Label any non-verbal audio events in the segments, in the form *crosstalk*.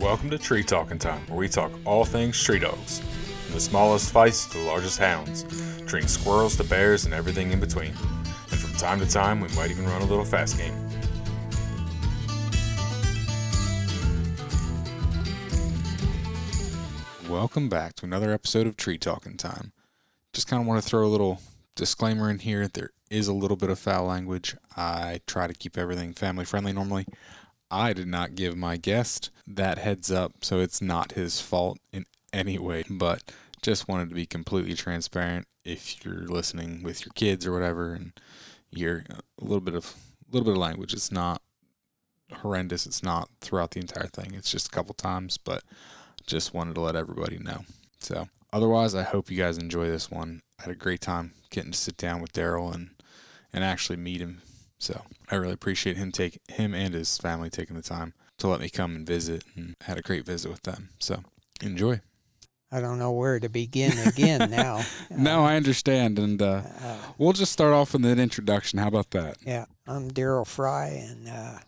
Welcome to Tree Talking Time, where we talk all things tree dogs, from the smallest feists to the largest hounds, treeing squirrels to bears and everything in between. And from time to time, we might even run a little fast game. Welcome back to another episode of Tree Talking Time. Just kind of want to throw a little disclaimer in here. There is a little bit of foul language. I try to keep everything family friendly normally. I did not give my guest that heads up, so it's not his fault in any way, but just wanted to be completely transparent if you're listening with your kids or whatever and you're uh, a little bit of a little bit of language. It's not horrendous. It's not throughout the entire thing. It's just a couple times, but just wanted to let everybody know. So, otherwise, I hope you guys enjoy this one. I had a great time getting to sit down with Derril and and actually meet him. So, I really appreciate him take him and his family taking the time to let me come and visit and had a great visit with them. So, enjoy. I don't know where to begin again *laughs* now. no, I understand, and uh, Uh, we'll just start off with an introduction. How about that? yeah, I'm Derril Fry, and uh,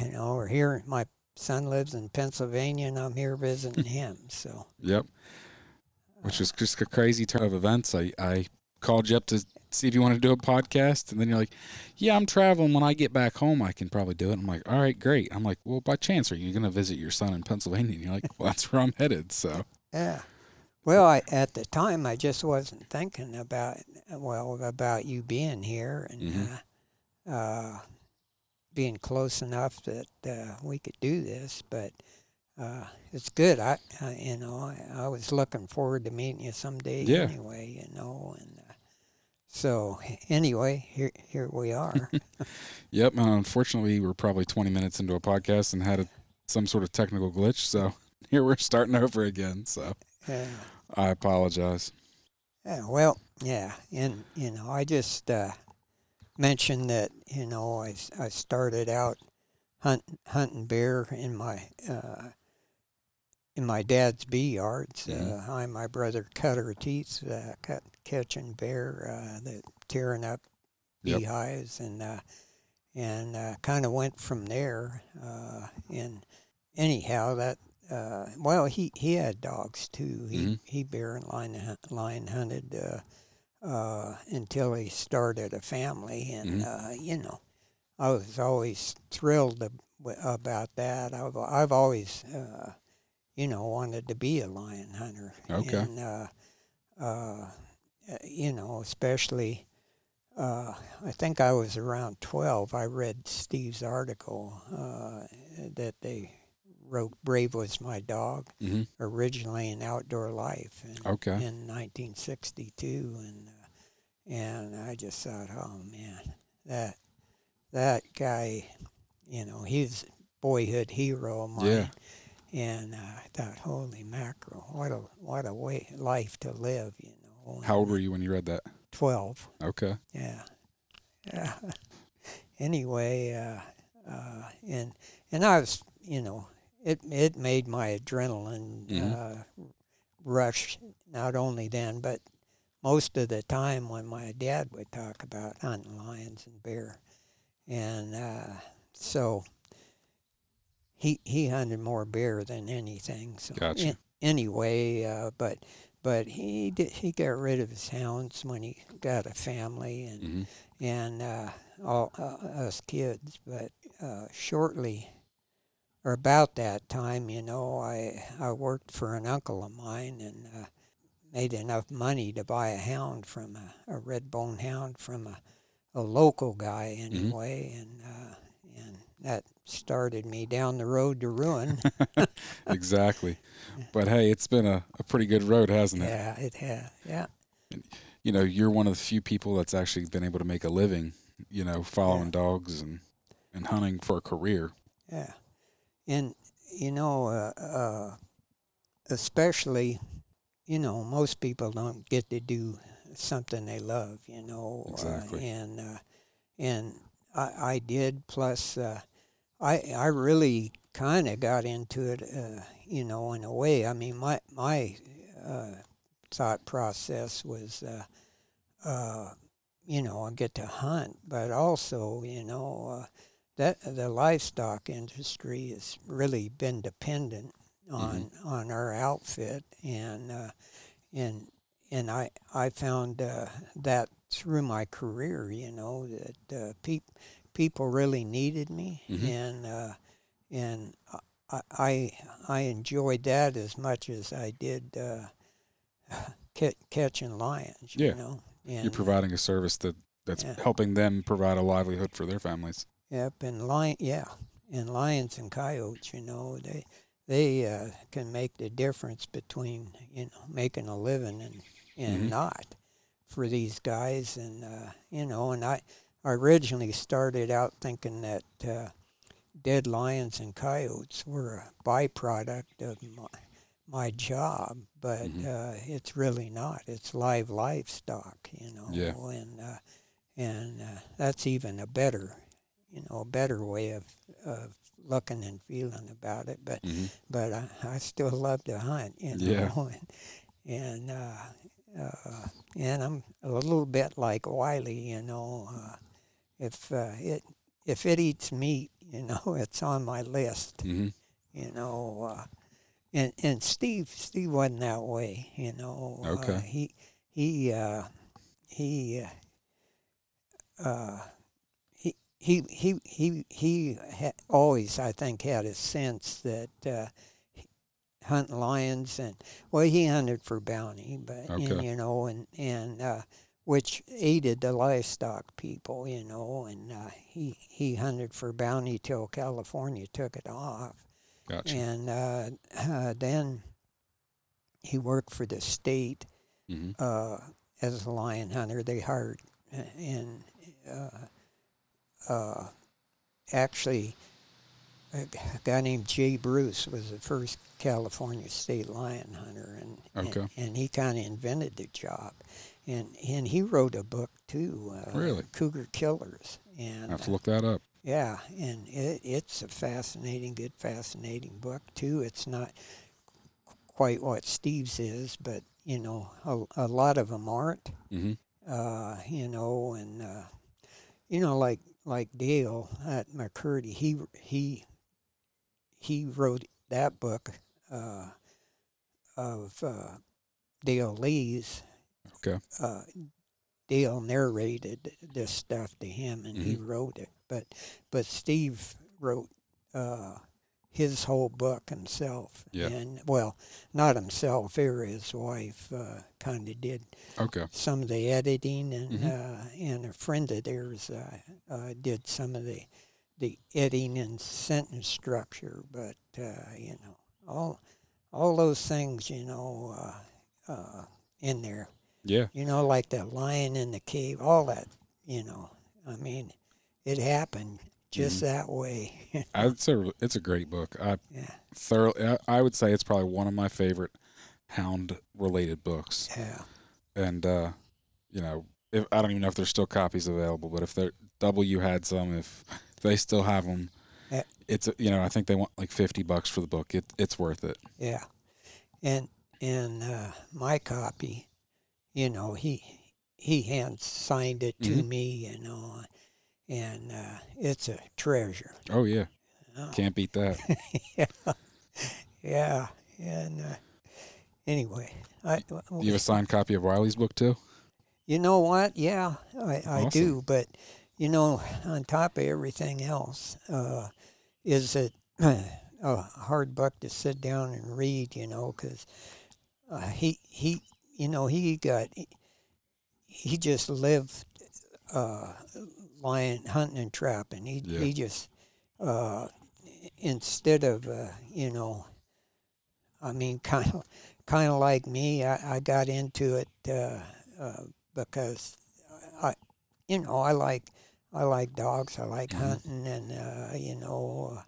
you know we're here. My son lives in Pennsylvania, and I'm here visiting *laughs* him. So Yep. Which was just a crazy turn of events. I, I called you up to see if you want to do a podcast, and then you're like, "Yeah, I'm traveling. When I get back home, I can probably do it." I'm like, "All right, great." I'm like, "Well, by chance, are you going to visit your son in Pennsylvania?" And you're like, "Well, that's where I'm headed." So, yeah. Well, I at the time I just wasn't thinking about well about you being here and Mhm. uh, uh, being close enough that uh, we could do this, but. Uh, it's good. I, I you know, I, I was looking forward to meeting you someday Yeah. anyway, you know, and so anyway, here here we are. *laughs* yep. Uh, unfortunately, we were probably 20 minutes into a podcast and had a, some sort of technical glitch. So *laughs* here we're starting over again. So yeah. I apologize. yeah, well, yeah, and you know, I just uh, mentioned that you know I, I started out hunt, hunting bear in my uh, in my dad's bee yards. Mhm. Uh, I and my brother cut our teeth, uh, cut, catching bear, uh, that tearing up Yep. beehives, and uh, and uh, kind of went from there. Uh, and anyhow, that uh, well, he, he had dogs too. He Mhm. he bear and lion lion hunted uh, uh, until he started a family, and Mhm. uh, you know, I was always thrilled about that. I've I've always uh, you know wanted to be a lion hunter. Okay. And uh, uh, you know, especially. Uh, I think I was around 12. I read Steve's article uh, that they wrote Brave Was My Dog, hmm originally in Outdoor Life in, Okay. in 1962. And, uh, and I just thought, oh man, that, that guy, you know, he's a boyhood hero of mine. Yeah. And uh, I thought, holy mackerel, what a, what a way, life to live, you know. How old were you when you read that? 12. Okay. Yeah. Yeah. *laughs* anyway, uh, uh, and and I was, you know, it it made my adrenaline Mhm. uh, rush. Not only then, but most of the time when my dad would talk about hunting lions and bear, and uh, so he he hunted more bear than anything. So Gotcha. an- anyway, uh, but but he did, he got rid of his hounds when he got a family and hmm and uh, all uh, us kids. But uh, shortly, or about that time, you know, I I worked for an uncle of mine and uh, made enough money to buy a hound from a, a red bone hound from a, a local guy anyway, and uh, and that started me down the road to ruin. *laughs* exactly. But hey, it's been a, a pretty good road, hasn't it? yeah, it had. Yeah, You know, you're one of the few people that's actually been able to make a living, you know, following Yeah. dogs and, and hunting for a career. Yeah, and you know, uh, uh, especially, you know, most people don't get to do something they love. You know, Exactly. uh, and uh, and I, I did. Plus, uh, I I really kind of got into it. Uh, you know, in a way. I mean, my my uh, thought process was. Uh, uh, you know, I get to hunt, but also, you know, uh, that the livestock industry has really been dependent on on our outfit, and uh, and and I I found uh, that through my career, you know, that uh, people really needed me, Mhm. and uh, and I, I I enjoyed that as much as I did uh, *laughs* ca- catching lions. Yeah. You know, and, You're providing a service that that's Yeah. helping them provide a livelihood for their families. Yep, and lion, yeah, and lions and coyotes, you know, they they uh, can make the difference between you know making a living and and Mhm. not for these guys, and uh, you know, and I I originally started out thinking that uh, dead lions and coyotes were a byproduct of my my job, but Mhm. uh, it's really not. It's live livestock, you know, Yeah. and uh, and uh, that's even a better you know, a better way of, of looking and feeling about it. But hmm but I, I still love to hunt, you know, Yeah. *laughs* and and, uh, uh, and I'm a little bit like Wiley, you know. If uh, it if it eats meat, *laughs* you know, it's on my list, hmm you know. Uh, and and Steve Steve wasn't that way, you know. Okay. Uh, he he uh, he. Uh, uh, he he he he he ha- always I think had a sense that uh, hunting lions and well he hunted for bounty but and, you know and and uh, which aided the livestock people you know and uh, he he hunted for bounty till California took it off Gotcha. and uh, uh, then he worked for the state hmm uh, as a lion hunter. They hired uh, and uh, uh, actually a guy named Jay Bruce was the first California state lion hunter, and Okay. and, and he kind of invented the job, and and he wrote a book too. Uh, Really? Cougar Killers, And I have to uh, look that up. yeah, and it, it's a fascinating, good, fascinating book too. It's not quite what Steve's is, but you know, a, a lot of them aren't. hmm Uh, you know, and uh, you know, like like Dale at McCurdy, he he he wrote that book uh, of uh, Dale Lee's. Okay. Uh, Dale narrated this stuff to him, and he wrote it. But but Steve wrote uh, his whole book himself. Yeah. And well, not himself. Or his wife uh, kind of did Okay. some of the editing, and Mhm. uh, and a friend of theirs uh, uh, did some of the the editing and sentence structure. But uh, you know, all all those things, you know, uh, uh, in there. Yeah. You know, like the lion in the cave, all that. You know, I mean, it happened just Mhm. that way. *laughs* It's a it's a great book. I yeah, thoroughly I, I would say it's probably one of my favorite hound related books. yeah, And uh, you know, if I don't even know if there's still copies available, but if they're W had some, if they still have them, Yeah. it's you know I think they want like fifty bucks for the book. It it's worth it. yeah. And and uh, my copy, you know, he he hand signed it to Mhm. me, you know, and uh, it's a treasure. Oh yeah, Oh, can't beat that. *laughs* yeah, yeah. And uh, anyway, I you have a signed copy of Wiley's book too? You know what? Yeah, I, I Awesome. do. But you know, on top of everything else, uh, is it *clears throat* a hard book to sit down and read? You know, because uh, he he you know he got he just lived uh, lion hunting and trapping. He Yeah. he just uh, instead of uh, you know, I mean, *laughs* kind of kind of like me. I, I got into it uh, uh, because I, you know, I like I like dogs. I like Mhm. hunting, and uh, you know, uh,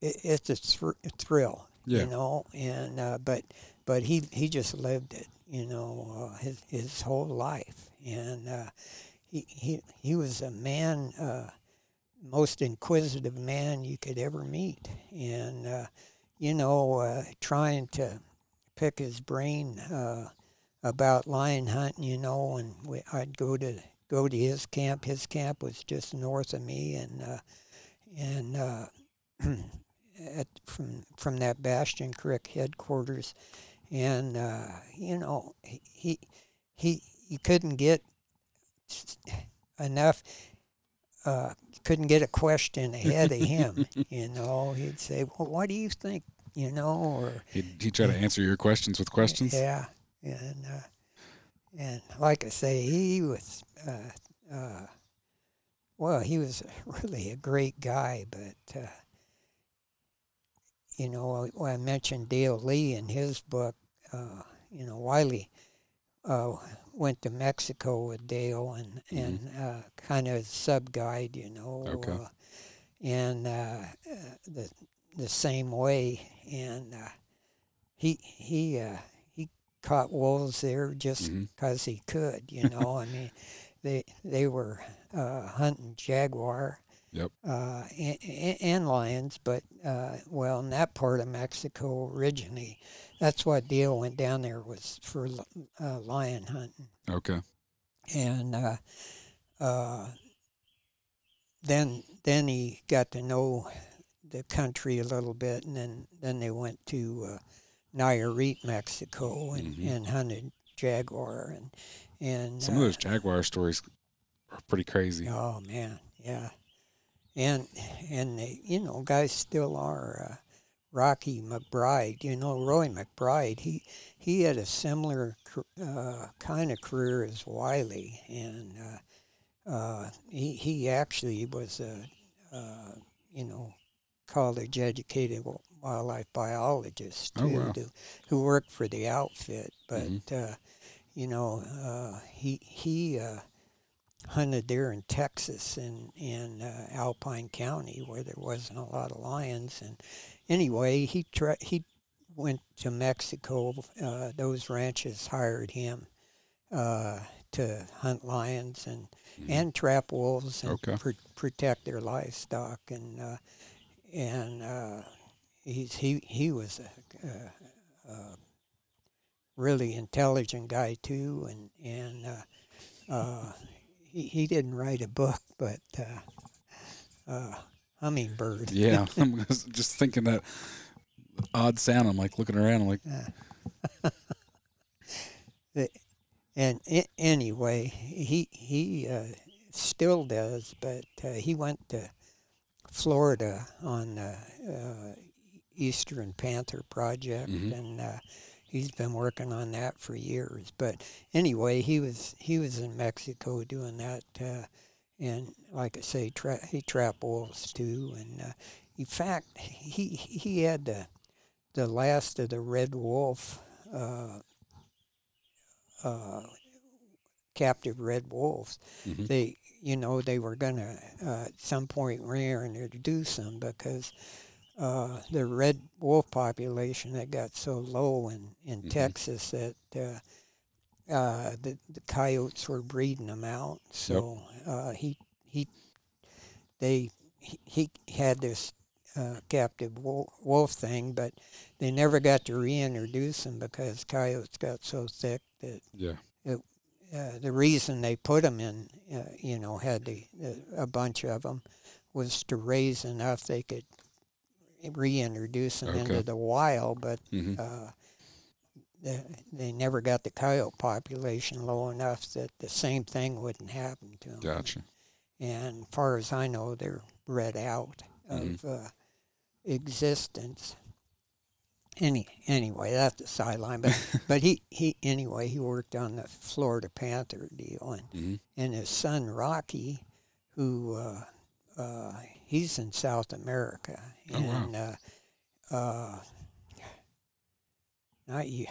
it, it's a, thr- thrill. Yeah. You know, and uh, but but he he just lived it. You know, uh, his his whole life, and uh, he he he was a man. Uh, most inquisitive man you could ever meet, and uh, you know, uh, trying to pick his brain uh, about lion hunting. You know, and we, I'd go to go to his camp. His camp was just north of me, and and *clears throat* at from from that Bastion Creek headquarters, and uh, you know he he he couldn't get *sniffs* enough. Uh, couldn't get a question ahead of him. *laughs* you know, he'd say, "Well, what do you think?" You know, or He he try to answer your questions with questions. yeah, and uh, and like I say, he was uh, uh, well, he was *laughs* really a great guy, but uh, you know, I mentioned Dale Lee in his book. Uh, you know, Wiley uh, went to Mexico with Dale and and uh, kind of sub guide, you know, Okay. uh, and uh, uh, the the same way, and uh, he he uh, he caught wolves there just because he could, you know. I mean, they they were uh, hunting jaguar. Yep. Uh, and, and lions, but uh, well, in that part of Mexico originally, that's why Dale went down there was for uh, lion hunting Okay. and uh, uh, then then he got to know the country a little bit, and then then they went to uh, Nayarit, Mexico, and, Mhm. and hunted jaguar and and Some of those jaguar stories are pretty crazy. Oh man, yeah, and and you know guys still are. Uh, Rocky McBride, you know Roy McBride. He he had a similar uh, kind of career as Wiley, and uh, uh, he he actually was a uh, you know college educated wildlife biologist Oh, too, wow. to- who worked for the outfit, but Mhm. uh, you know uh, he he. Hunted there in Texas in in uh, Alpine County where there wasn't a lot of lions. And anyway, he tra- he went to Mexico. Uh, those ranches hired him uh, to hunt lions and Mhm. and trap wolves and Okay. pr- protect their livestock. And uh, and uh, he's he he was a, a, a really intelligent guy too, and and. Uh, uh, he, he didn't write a book, but uh, uh, Hummingbird. Yeah, *laughs* I'm just thinking that odd sound. I'm like looking around. I'm like, *laughs* And I- anyway, he he uh, still does, but uh, he went to Florida on the uh, Eastern Panther Project, Mhm. and uh, he's been working on that for years. But anyway, he was he was in Mexico doing that, uh, and like I say, tra- he trapped wolves too. And uh, in fact, he he had the the last of the red wolf. Uh, uh, captive red wolves. Mhm. They, you know, they were gonna uh, at some point reintroduce them because uh, the red wolf population had got so low in in Mhm. Texas that. Uh, uh, the, the coyotes were breeding them out, so uh, he he they he, he had this uh, captive wolf, wolf thing, but they never got to reintroduce them because coyotes got so thick that yeah, uh, the reason they put them in, uh, you know, had the, uh, a bunch of them, was to raise enough they could reintroduce them Okay. into the wild, but hmm uh, the, they never got the coyote population low enough that the same thing wouldn't happen to them. gotcha. And far as I know, they're bred out of uh, existence. Any anyway, that's the sideline. But *laughs* but he, he anyway he worked on the Florida Panther deal, and, hmm and his son Rocky, who uh, uh, he's in South America, Oh, wow. and uh, uh, not you.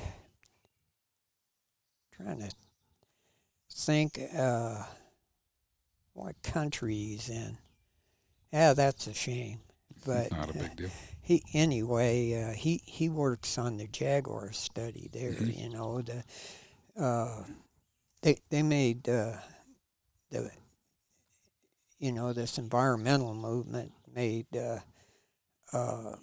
Trying to think uh, what country he's in. Yeah, that's a shame. But Not a uh, big deal. he anyway uh, he he works on the jaguar study there Mhm. you know the uh, they they made uh, the you know this environmental movement made uh, uh,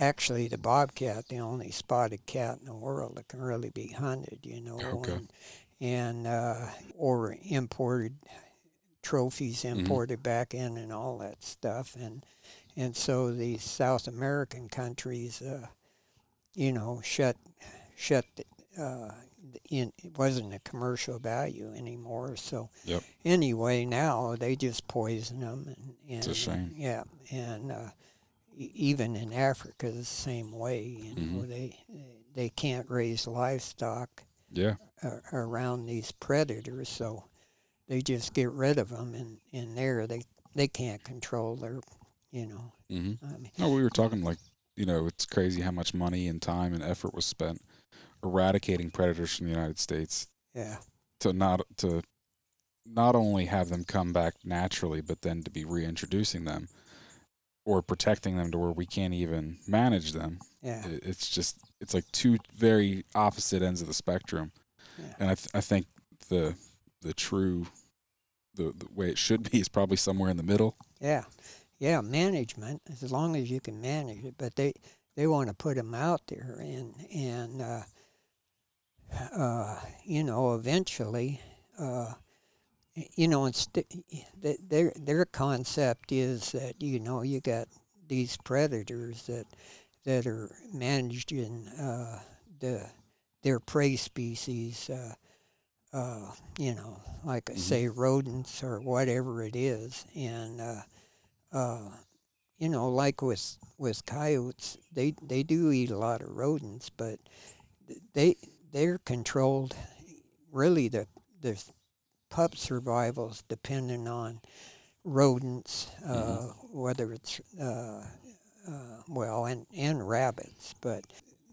actually the bobcat the only spotted cat in the world that can really be hunted you know Okay. and, and uh, or imported trophies Mhm. imported back in and all that stuff and and so these South American countries, uh, you know, shut shut uh. It wasn't a commercial value anymore. So Yep. anyway, now they just poison them, and, and It's a shame. yeah, and uh, even in Africa, the same way. You know, Mhm. they they can't raise livestock Yeah. a- around these predators, so they just get rid of them, and in there they they can't control their, you know. hmm I mean, No, we were talking like, you know, it's crazy how much money and time and effort was spent eradicating predators from the United States yeah, to not to not only have them come back naturally, but then to be reintroducing them or protecting them to where we can't even manage them. yeah, It- It's just it's like two very opposite ends of the spectrum, Yeah. and I th- I think the the true the, the way it should be is probably somewhere in the middle. yeah, yeah. Management, as long as you can manage it, but they they want to put them out there, and and uh, uh, you know, eventually, uh, you know, inst- their their concept is that you know you got these predators that that are managed in uh, the their prey species. Uh, uh, you know, like I Mhm. say, rodents or whatever it is, and uh, uh, you know, like with with coyotes, they they do eat a lot of rodents, but they they're controlled. Really, the the pup survival's dependent on rodents, uh, whether it's uh, uh, well, and and rabbits, but.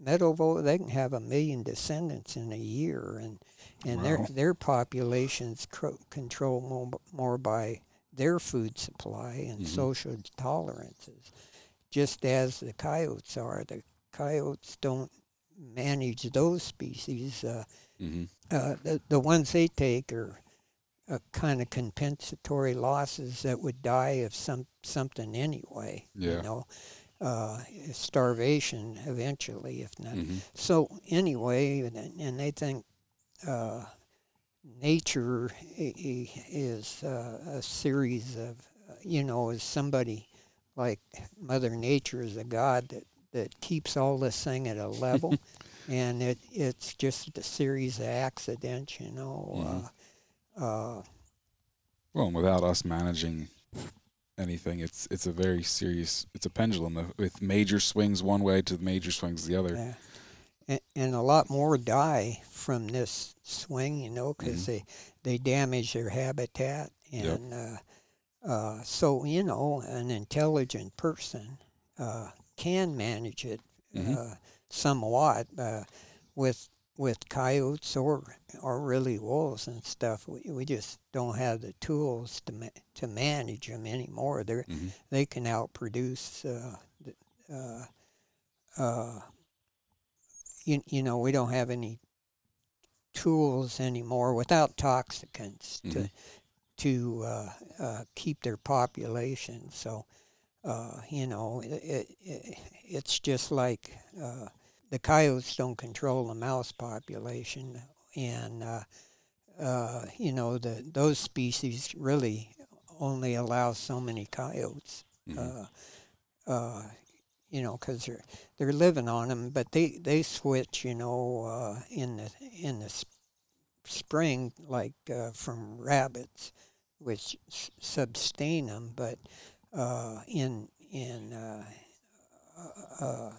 Meadow vole, they can have a million descendants in a year, and and their Wow. their populations cro- control more, more by their food supply and Mhm. social tolerances, just as the coyotes are. The coyotes don't manage those species. Uh, hmm uh, the the ones they take are uh, kind of compensatory losses that would die of some something anyway. Yeah. You know, uh, starvation eventually, if not. hmm So anyway, and, and they think uh, nature is uh, a series of, you know, is somebody like Mother Nature is a god that, that keeps all this thing at a level, *laughs* and it it's just a series of accidents, you know. Uh, uh, Well, and without us managing anything, it's it's a very serious. It's a pendulum with major swings one way to major swings the other. Yeah. And, and a lot more die from this swing, you know, because Mhm. they, they damage their habitat. Yep. And uh, uh, so, you know, an intelligent person uh, can manage it Mhm. uh, somewhat uh, with with coyotes or or really wolves and stuff. We, we just don't have the tools to ma- to manage them anymore. They're hmm they can outproduce. Uh, uh, uh, you, you know, we don't have any tools anymore without toxicants to Mhm. to uh, uh, keep their population. So, uh, you know, it, it, it, it's just like uh, the coyotes don't control the mouse population, and uh, uh, you know, the those species really only allow so many coyotes hmm uh, uh, you know, because they're they're living on them, but they they switch, you know, uh, in the in the s- spring, like uh, from rabbits, which s- sustain them, but uh, in in uh, uh, uh,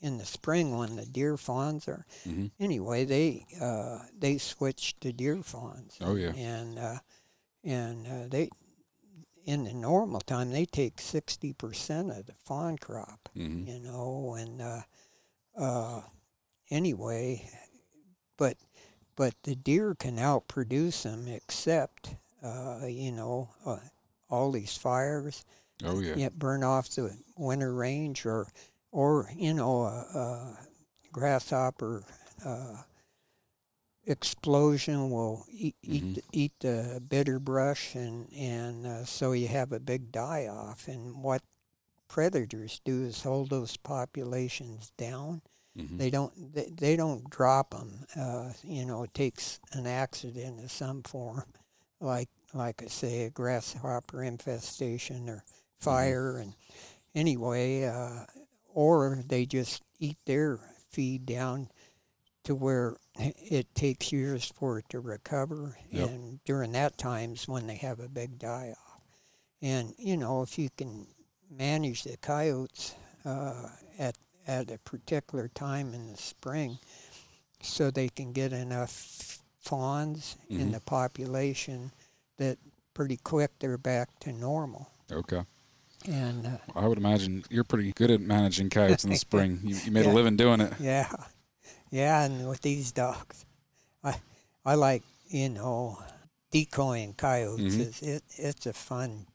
in the spring when the deer fawns are hmm anyway, they uh, they switch to deer fawns. Oh yeah. and uh, and uh, they in the normal time they take sixty percent of the fawn crop, hmm you know, and uh, uh, anyway, but but the deer can outproduce them, except uh, you know uh, all these fires Oh yeah. yet burn off the winter range or or you know a, a grasshopper uh, explosion will eat eat, Mhm. the- eat the bitter brush and and uh, so you have a big die off and what predators do is hold those populations down hmm they don't they, they don't drop them uh, you know it takes an accident of some form like like I say a grasshopper infestation or fire and anyway, uh, or they just eat their feed down to where it takes years for it to recover, Yep. and during that time's when they have a big die off. And you know, if you can manage the coyotes uh, at at a particular time in the spring, so they can get enough fawns in Mhm. the population that pretty quick they're back to normal. Okay. And uh, I would imagine you're pretty good at managing coyotes in the spring. You, you made *laughs* Yeah. a living doing it. yeah, yeah, and with these dogs, I I like you know decoying coyotes. Mhm. Is it it's a fun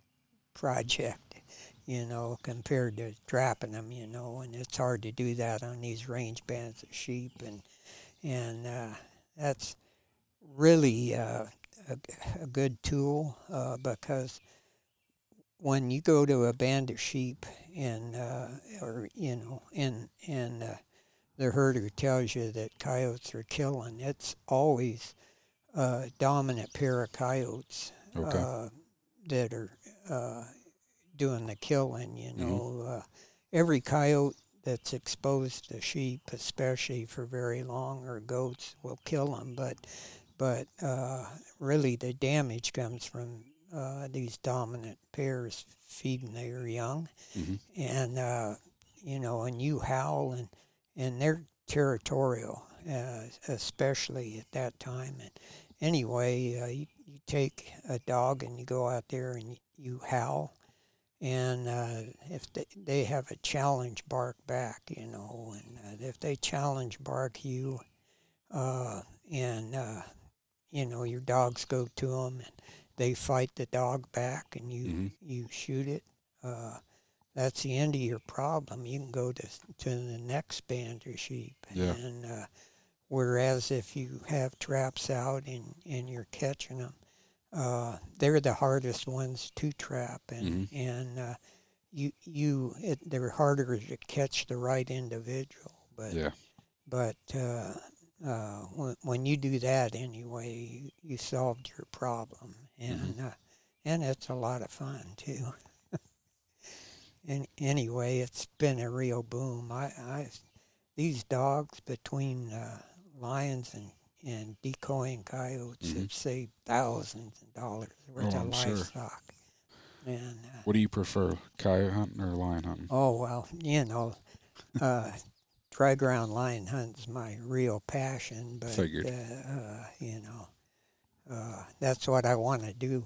project, you know, compared to trapping them. You know, and it's hard to do that on these range bands of sheep, and and uh, that's really uh, a, a good tool uh, because when you go to a band of sheep and uh, or you know and and uh, the herder tells you that coyotes are killing, it's always a dominant pair of coyotes Okay. uh, that are uh, doing the killing. You Mhm. know, uh, every coyote that's exposed to sheep, especially for very long, or goats, will kill them. But but uh, really, the damage comes from uh, these dominant pairs feeding their young, Mhm. and uh, you know, and you howl, and and they're territorial, uh, especially at that time. And anyway, uh, you, you take a dog and you go out there and you, you howl, and uh, if they, they have a challenge bark back, you know, and uh, if they challenge bark you, uh, and uh, you know your dogs go to them and they fight the dog back, and you Mhm. you shoot it. Uh, that's the end of your problem. You can go to to the next band of sheep, Yeah. and uh, whereas if you have traps out and and you're catching them, uh, they're the hardest ones to trap, and and uh, you you it, they're harder to catch the right individual. But Yeah. but uh, uh, when, when you do that anyway, you, you solved your problem, and uh, and it's a lot of fun too. *laughs* and anyway, it's been a real boom. I, I these dogs between uh, lions and and decoying coyotes Mhm. have saved thousands of dollars worth Oh, of I'm sure. livestock. And uh, What do you prefer, coyote hunting or lion hunting? Oh well, you know, uh, dry ground lion hunting's my real passion, but Figured. Uh, uh, you know, uh, that's what I want to do.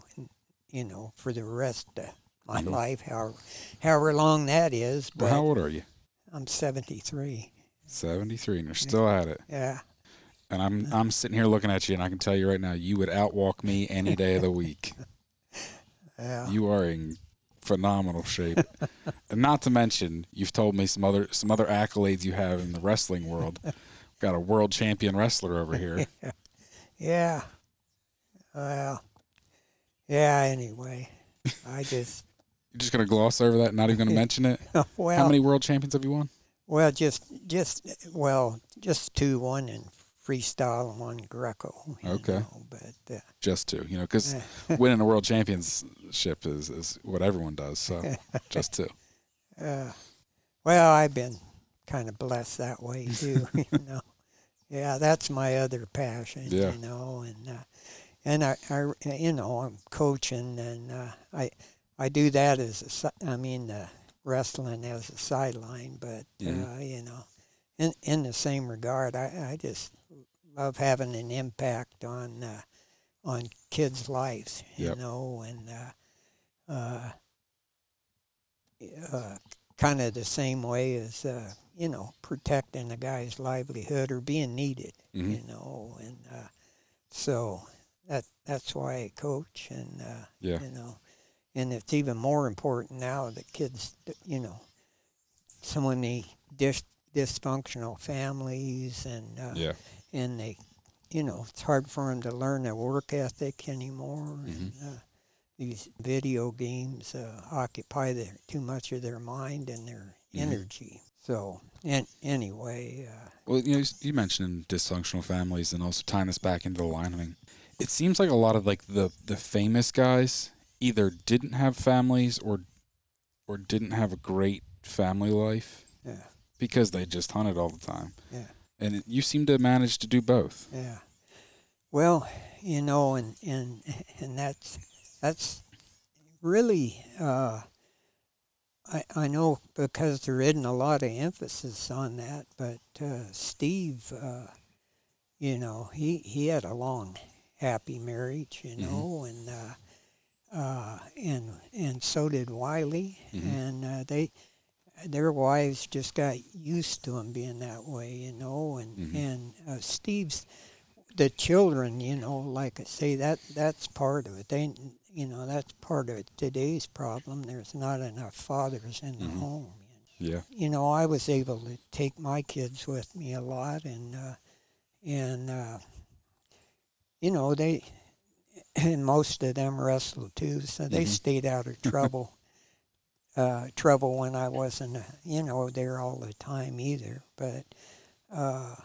You know, for the rest of my Mhm. life, however, however long that is. But Well, how old are you? I'm 73. 73, and you're still at it. Yeah, And I'm I'm sitting here looking at you, and I can tell you right now, you would outwalk me any day of the week. *laughs* yeah. You are in phenomenal shape, and not to mention, you've told me some other some other accolades you have in the wrestling world. *laughs* Got a world champion wrestler over here. *laughs* yeah. Well, yeah. Anyway, I just *laughs* You're just gonna gloss over that, not even gonna *laughs* mention it. well. How many world champions have you won? Well, just just well, just two, one in freestyle and one Greco. Okay. know, but uh, Just two, you know, because *laughs* winning a world championship is, is what everyone does. So just two. uh, well, I've been kind of blessed that way too. you know, yeah, that's my other passion. Yeah. You know, and uh, and I, I, you know, I'm coaching, and uh, I I do that as a I mean, uh, wrestling as a sideline, but Mhm. uh, you know, in in the same regard, I, I just love having an impact on uh, on kids' lives, you Yep. know, and uh, uh, uh, kind of the same way as uh, you know protecting a guy's livelihood or being needed, Mhm. you know, and uh, so that's why I coach, and uh, Yeah. you know, and it's even more important now that kids, you know, so many dis- dysfunctional families, and uh, Yeah. and they, you know, it's hard for them to learn a work ethic anymore. And, uh, these video games uh, occupy their, too much of their mind and their Mhm. energy. So, and anyway, uh, Well, you know, you mentioned dysfunctional families, and also tying this back into the line hunting. It seems like a lot of like the the famous guys either didn't have families or or didn't have a great family life Yeah. because they just hunted all the time. Yeah. And it, you seem to manage to do both. Yeah. Well, you know, and and and that's that's really uh, I I know because there isn't a lot of emphasis on that, but uh, Steve, uh, you know, he he had a long, happy marriage, you Mhm. know, and. Uh, uh, and and so did Wiley, Mhm. and uh, they their wives just got used to him being that way, you know, and Mhm. and uh, Steve's the children, you know, like I say, that that's part of it. They, you know, that's part of today's problem. There's not enough fathers in the Mhm. home. Yeah. You know, I was able to take my kids with me a lot, and uh, and uh, you know they and most of them wrestled too, so they Mhm. stayed out of trouble. *laughs* uh, trouble when I wasn't, uh, you know, there all the time either. But uh,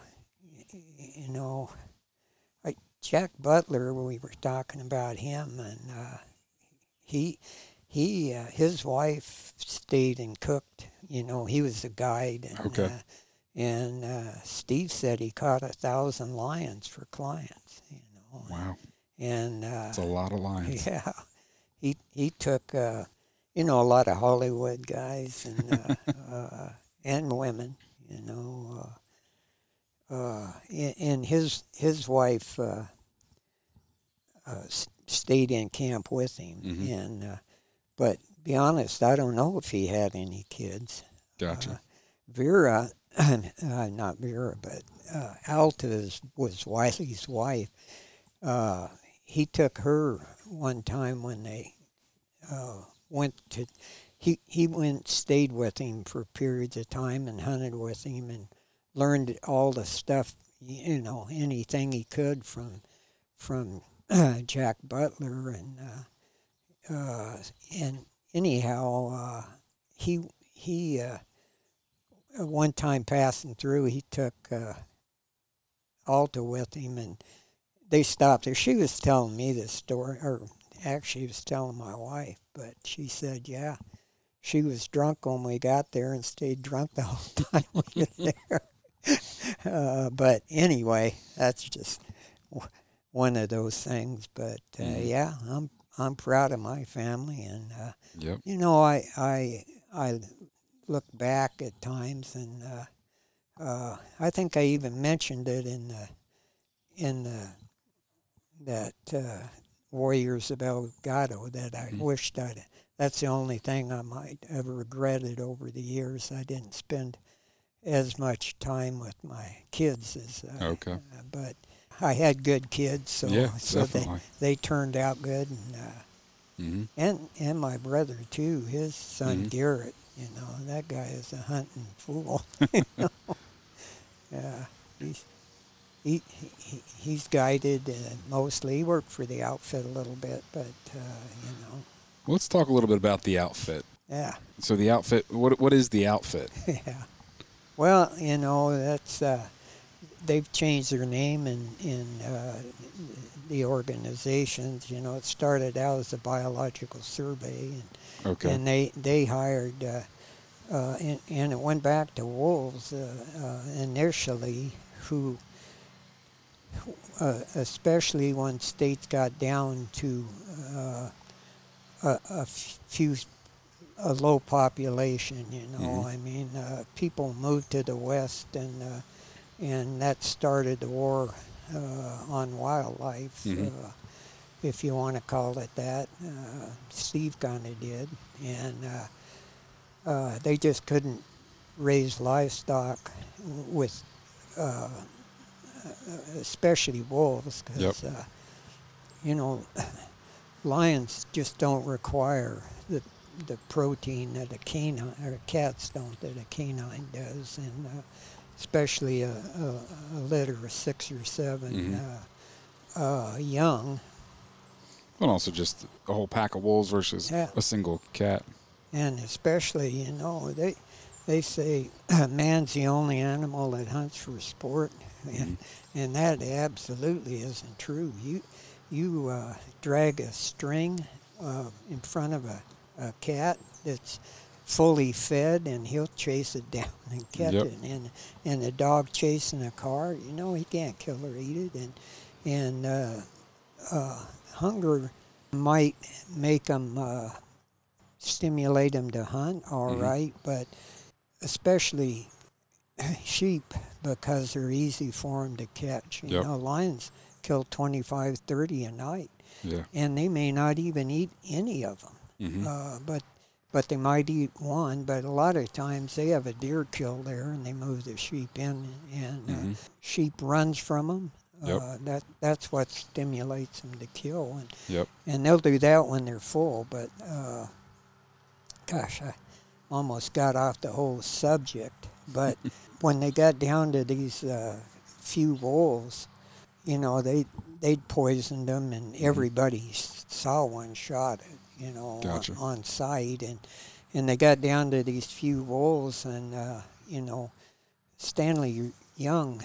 you know, like Jack Butler, we were talking about him, and uh, he he uh, his wife stayed and cooked. You know, he was a guide, and Okay. uh, and uh, Steve said he caught a thousand lions for clients. You Wow. and uh, It's a lot of lines. *laughs* yeah, he he took uh, you know a lot of Hollywood guys and uh, *laughs* uh, and women, you know, uh, uh, and, his his wife uh, uh, stayed in camp with him, Mhm. and uh, but be honest, I don't know if he had any kids. Gotcha. Uh, Vera, *clears throat* uh, not Vera, but uh, Alta was Wiley's wife. Uh, he took her one time when they uh, went to. He he went stayed with him for periods of time and hunted with him and learned all the stuff you know anything he could from from Jack Butler and uh, uh, and anyhow uh, he he uh, uh, one time passing through he took uh, Alta with him and they stopped there. She was telling me this story, or actually, she was telling my wife, but she said, yeah, she was drunk when we got there and stayed drunk the *laughs* whole time we were *laughs* there. Uh, but anyway, that's just w- one of those things. But uh, Mhm. yeah, I'm I'm proud of my family, and uh, Yep. you know, I I I look back at times, and uh, uh, I think I even mentioned it in the in the that uh, Warriors of El Gato that I Mhm. wished I'd. That's the only thing I might have regretted over the years. I didn't spend as much time with my kids as. Uh, Okay. uh, but I had good kids, so yeah, so they definitely. they turned out good, and uh, hmm and and my brother too. His son Mhm. Garrett, you know, that guy is a hunting fool. *laughs* you *laughs* know? Yeah, he's he, he he's guided uh, mostly. He worked for the outfit a little bit, but uh, you know, Let's talk a little bit about the outfit. yeah, So the outfit. What what is the outfit? *laughs* yeah. Well, you know, that's uh, they've changed their name in in uh, the organizations. You know, it started out as a biological survey, and Okay. and they they hired uh, uh, and, and it went back to wolves uh, uh, initially who uh, especially when states got down to uh, a, a few a low population you know Mhm. i mean uh, people moved to the west and uh, and that started the war uh, on wildlife Mhm. uh, if you want to call it that. Uh, Steve kind of did, and uh, uh, they just couldn't raise livestock with, uh, especially wolves, because uh, you know, *laughs* lions just don't require the the protein that a canine or cats don't that a canine does, and uh, especially a, a, a litter of six or 7 Mhm. uh, uh, young And also just a whole pack of wolves versus Yeah. a single cat. and especially you know they they say *clears throat* man's the only animal that hunts for sport and, and that absolutely isn't true you you uh, drag a string uh, in front of a, a cat that's fully fed, and he'll chase it *laughs* down and catch Yep. it. And and a dog chasing a car, you know, he can't kill or eat it. And and uh, uh, hunger might make them uh, stimulate them to hunt, all Mhm. right, but especially *coughs* sheep because they're easy for them to catch. You Yep. know, lions kill 25, 30 a night, Yeah. and they may not even eat any of them. hmm Uh, but but they might eat one. But a lot of times they have a deer kill there, and they move the sheep in, and uh, hmm sheep runs from them. Yep. Uh, that that's what stimulates them to kill, and Yep. and they'll do that when they're full. But uh, gosh, I almost got off the whole subject. But *laughs* when they got down to these uh, few wolves, you know, they they'd poisoned them, and everybody saw one shot it, you know, Gotcha. on, on sight, and and they got down to these few wolves, and uh, you know, Stanley Young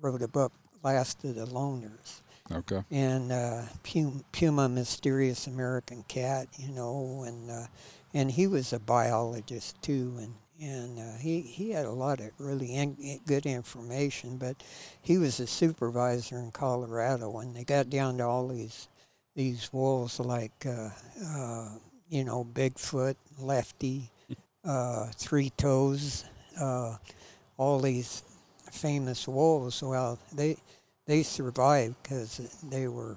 wrote a book, Last of the Loners Okay. and uh, Puma, Puma Mysterious American Cat, you know, and uh, and he was a biologist too, and and uh, he he had a lot of really in, good information, but he was a supervisor in Colorado when they got down to all these these wolves like uh, uh, you know Bigfoot, Lefty, *laughs* uh, Three Toes, uh, all these famous wolves. Well, they they survived because they were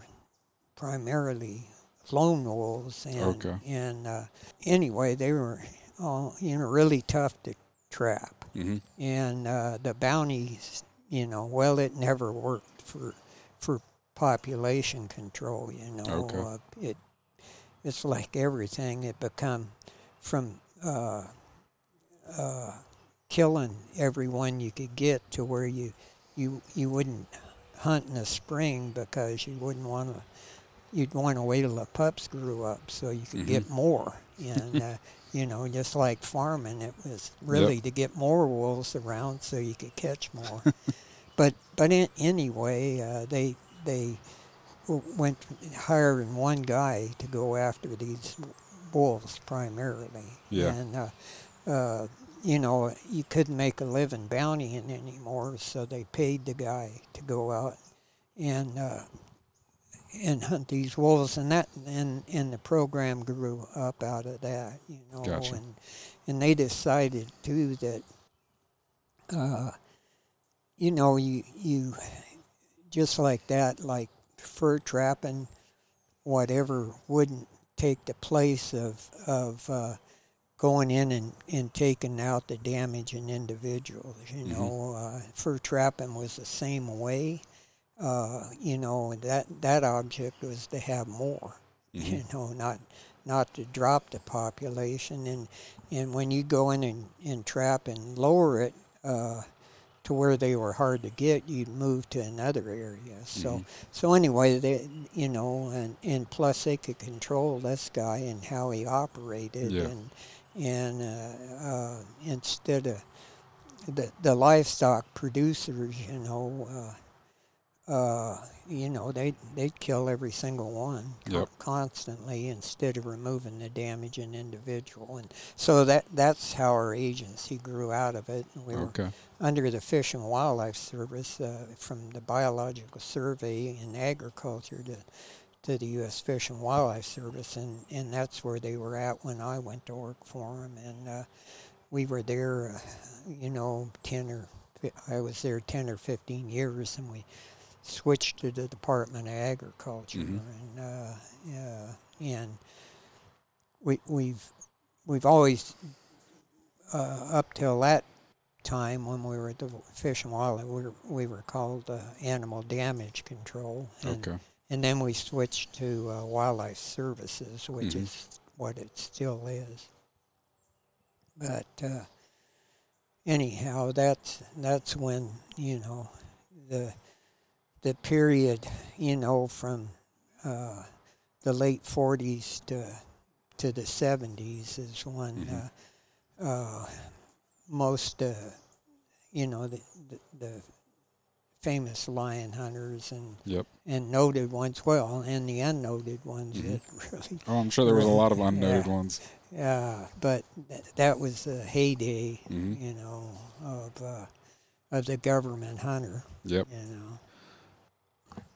primarily lone wolves, and Okay. and uh, anyway, they were uh, you know really tough to trap, hmm and uh, the bounties, you know, well, it never worked for for population control. You know, Okay. uh, it it's like everything. It become from uh, uh, killing everyone you could get to where you you you wouldn't hunt in the spring because you wouldn't want to. You'd want to wait till the pups grew up so you could get more. And *laughs* uh, you know, just like farming, it was really to get more wolves around so you could catch more. *laughs* but but in, anyway, uh, they they went hiring one guy to go after these wolves primarily. Yeah. And uh, uh, you know, you couldn't make a living bountying anymore, so they paid the guy to go out and uh, and hunt these wolves, and that and and the program grew up out of that, you know, Gotcha. and and they decided too that, uh, you know, you you just like that, like fur trapping, whatever wouldn't take the place of of uh, going in and, and taking out the damaging individuals. You Mhm. know, uh, fur trapping was the same way. Uh, you know, that that object was to have more. *laughs* Mhm. You know, not not to drop the population. And and when you go in and, and trap and lower it uh, to where they were hard to get, you'd move to another area. So Mhm. so anyway, they you know, and, and plus they could control this guy and how he operated, Yeah. and and uh, uh, instead of the the livestock producers, you know. Uh, you know, they they'd kill every single one Yep. constantly instead of removing the damaging individual, and so that that's how our agency grew out of it. And we were under the Fish and Wildlife Service uh, from the Biological Survey and Agriculture to to the U.S. Fish and Wildlife Service, and, and that's where they were at when I went to work for them, and uh, we were there, uh, you know, ten or I was there ten or fifteen years, and we switched to the Department of Agriculture, Mhm. and uh, yeah, and we we've we've always uh, up till that time when we were at the Fish and Wildlife, we were, we were called uh, Animal Damage Control, and, Okay. and then we switched to uh, Wildlife Services, which Mhm. is what it still is. But uh, anyhow, that's that's when you know the the period you know from uh, the late '40s to to the '70s is when Mhm. uh, uh, most uh, you know the, the the famous lion hunters and Yep. and noted ones well and the unnoted ones Mhm. that *laughs* really Oh, I'm sure there was a lot of Yeah. unnoted ones. uh, but th- that was the heyday, Mhm. you know, of uh, of the government hunter. Yep. You know.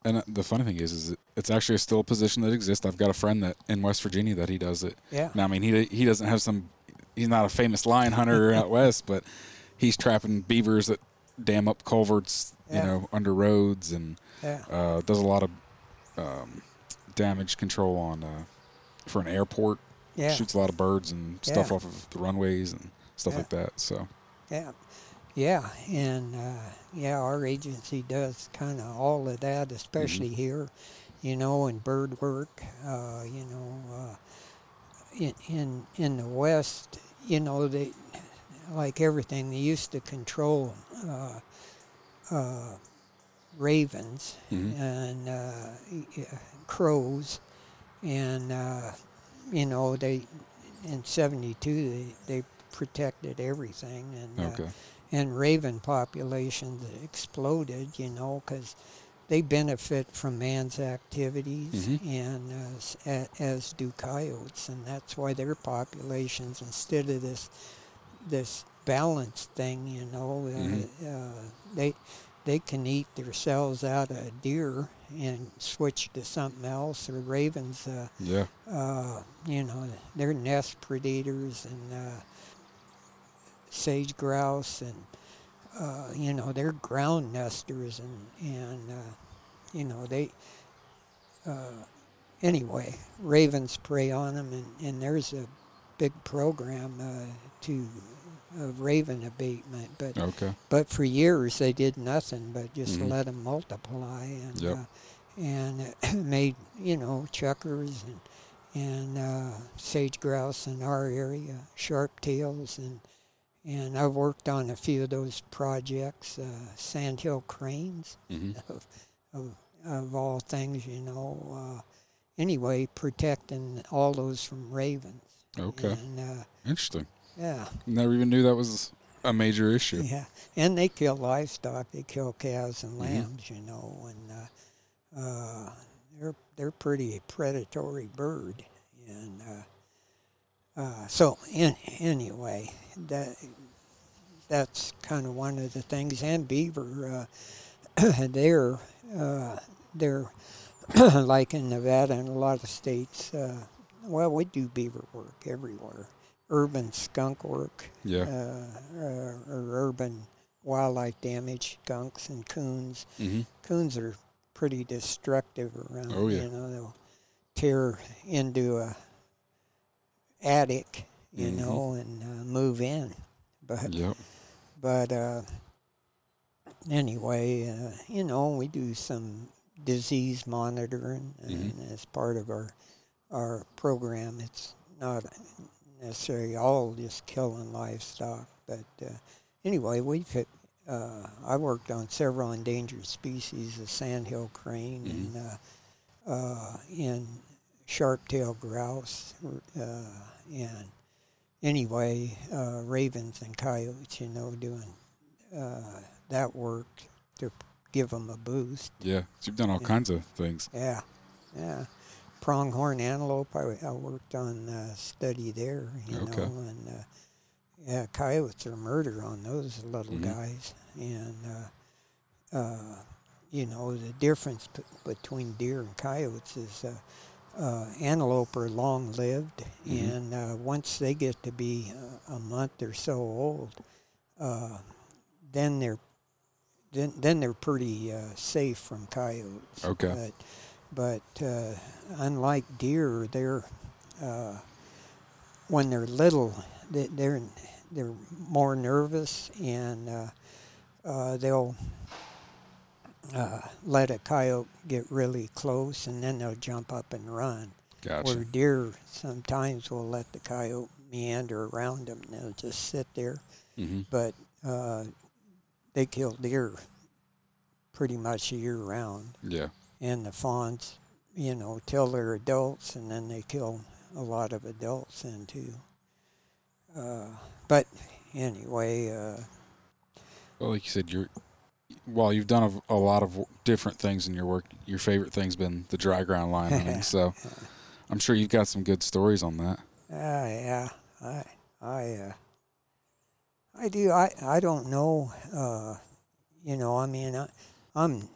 And the funny thing is, is it's actually still a position that exists. I've got a friend that in West Virginia that he does it. Yeah. Now, I mean, he he doesn't have some. He's not a famous lion hunter *laughs* out west, but he's trapping beavers that dam up culverts, you know, under roads, and Yeah. uh, does a lot of um, damage control on uh, for an airport. Yeah. Shoots a lot of birds and stuff Yeah. off of the runways and stuff Yeah. like that. So Yeah, yeah, and uh, yeah, our agency does kind of all of that, especially here, you know, in bird work. Uh, you know, uh, in in in the West, you know, they like everything they used to control uh, uh, ravens Mhm. and uh, crows, and uh, you know they in '72 they they protected everything and uh, okay, and raven populations exploded, you know, because they benefit from man's activities, Mhm. and as, a- as do coyotes, and that's why their populations, instead of this this balanced thing, you know, uh, Mhm. uh, they they can eat themselves out of deer and switch to something else. Or ravens, uh, yeah, uh, you know, they're nest predators and uh, sage grouse and uh, you know they're ground nesters and and uh, you know they uh, anyway ravens prey on them and, and there's a big program uh, to of raven abatement but okay, but for years they did nothing but just Mhm. let them multiply and Yep. uh, and *coughs* made you know chukars and and uh, sage grouse in our area, sharp tails and and I've worked on a few of those projects, uh, sandhill cranes *laughs* hmm of, of of all things, you know. Uh, anyway, protecting all those from ravens. okay, And uh, interesting. yeah. Never even knew that was a major issue. Yeah, and they kill livestock. They kill calves and Mhm. lambs, you know, and uh, uh, they're they're pretty predatory bird, and uh, uh, so in, anyway, that that's kind of one of the things. And beaver, uh, *coughs* they're uh, they're *coughs* like in Nevada and a lot of states. Uh, well, we do beaver work everywhere. Urban skunk work Yeah, uh, or, or urban wildlife damage, skunks and coons. hmm Coons are pretty destructive around. Oh, yeah. You know, they'll tear into a attic, you Mhm. know, and uh, move in. But yep, but uh, anyway, uh, you know, we do some disease monitoring and Mhm. as part of our our program. It's not necessarily all just killing livestock, but uh, anyway, we've hit, uh, I worked on several endangered species of sandhill crane Mhm. and uh, uh, and sharp-tailed grouse uh, and anyway, uh, ravens and coyotes, you know, doing uh, that work to give them a boost. yeah. So you've done all Yeah. kinds of things. Yeah, yeah. Pronghorn antelope, I, I worked on a study there, you Okay. know, and uh, yeah, coyotes are murder on those little Mhm. guys, and uh, uh, you know the difference p- between deer and coyotes is uh, uh, antelope are long lived, Mhm. and uh, once they get to be a, a month or so old, uh, then they're then then they're pretty uh, safe from coyotes. Okay. But but uh, unlike deer, they're uh, when they're little, they, they're they're more nervous and uh, uh, they'll uh, let a coyote get really close and then they'll jump up and run. Gotcha. Where deer sometimes will let the coyote meander around them and they'll just sit there. hmm But uh, they kill deer pretty much year round Yeah. and the fawns, you know, till they're adults, and then they kill a lot of adults then too. Uh, but anyway, uh, Well, like you said, you're while you've done a, a lot of different things in your work, your favorite thing's been the dry ground lion hunting. *laughs* so I'm sure you've got some good stories on that. Ah, yeah, I, I, uh, I do. I, I don't know. Uh, you know, I mean, I, I'm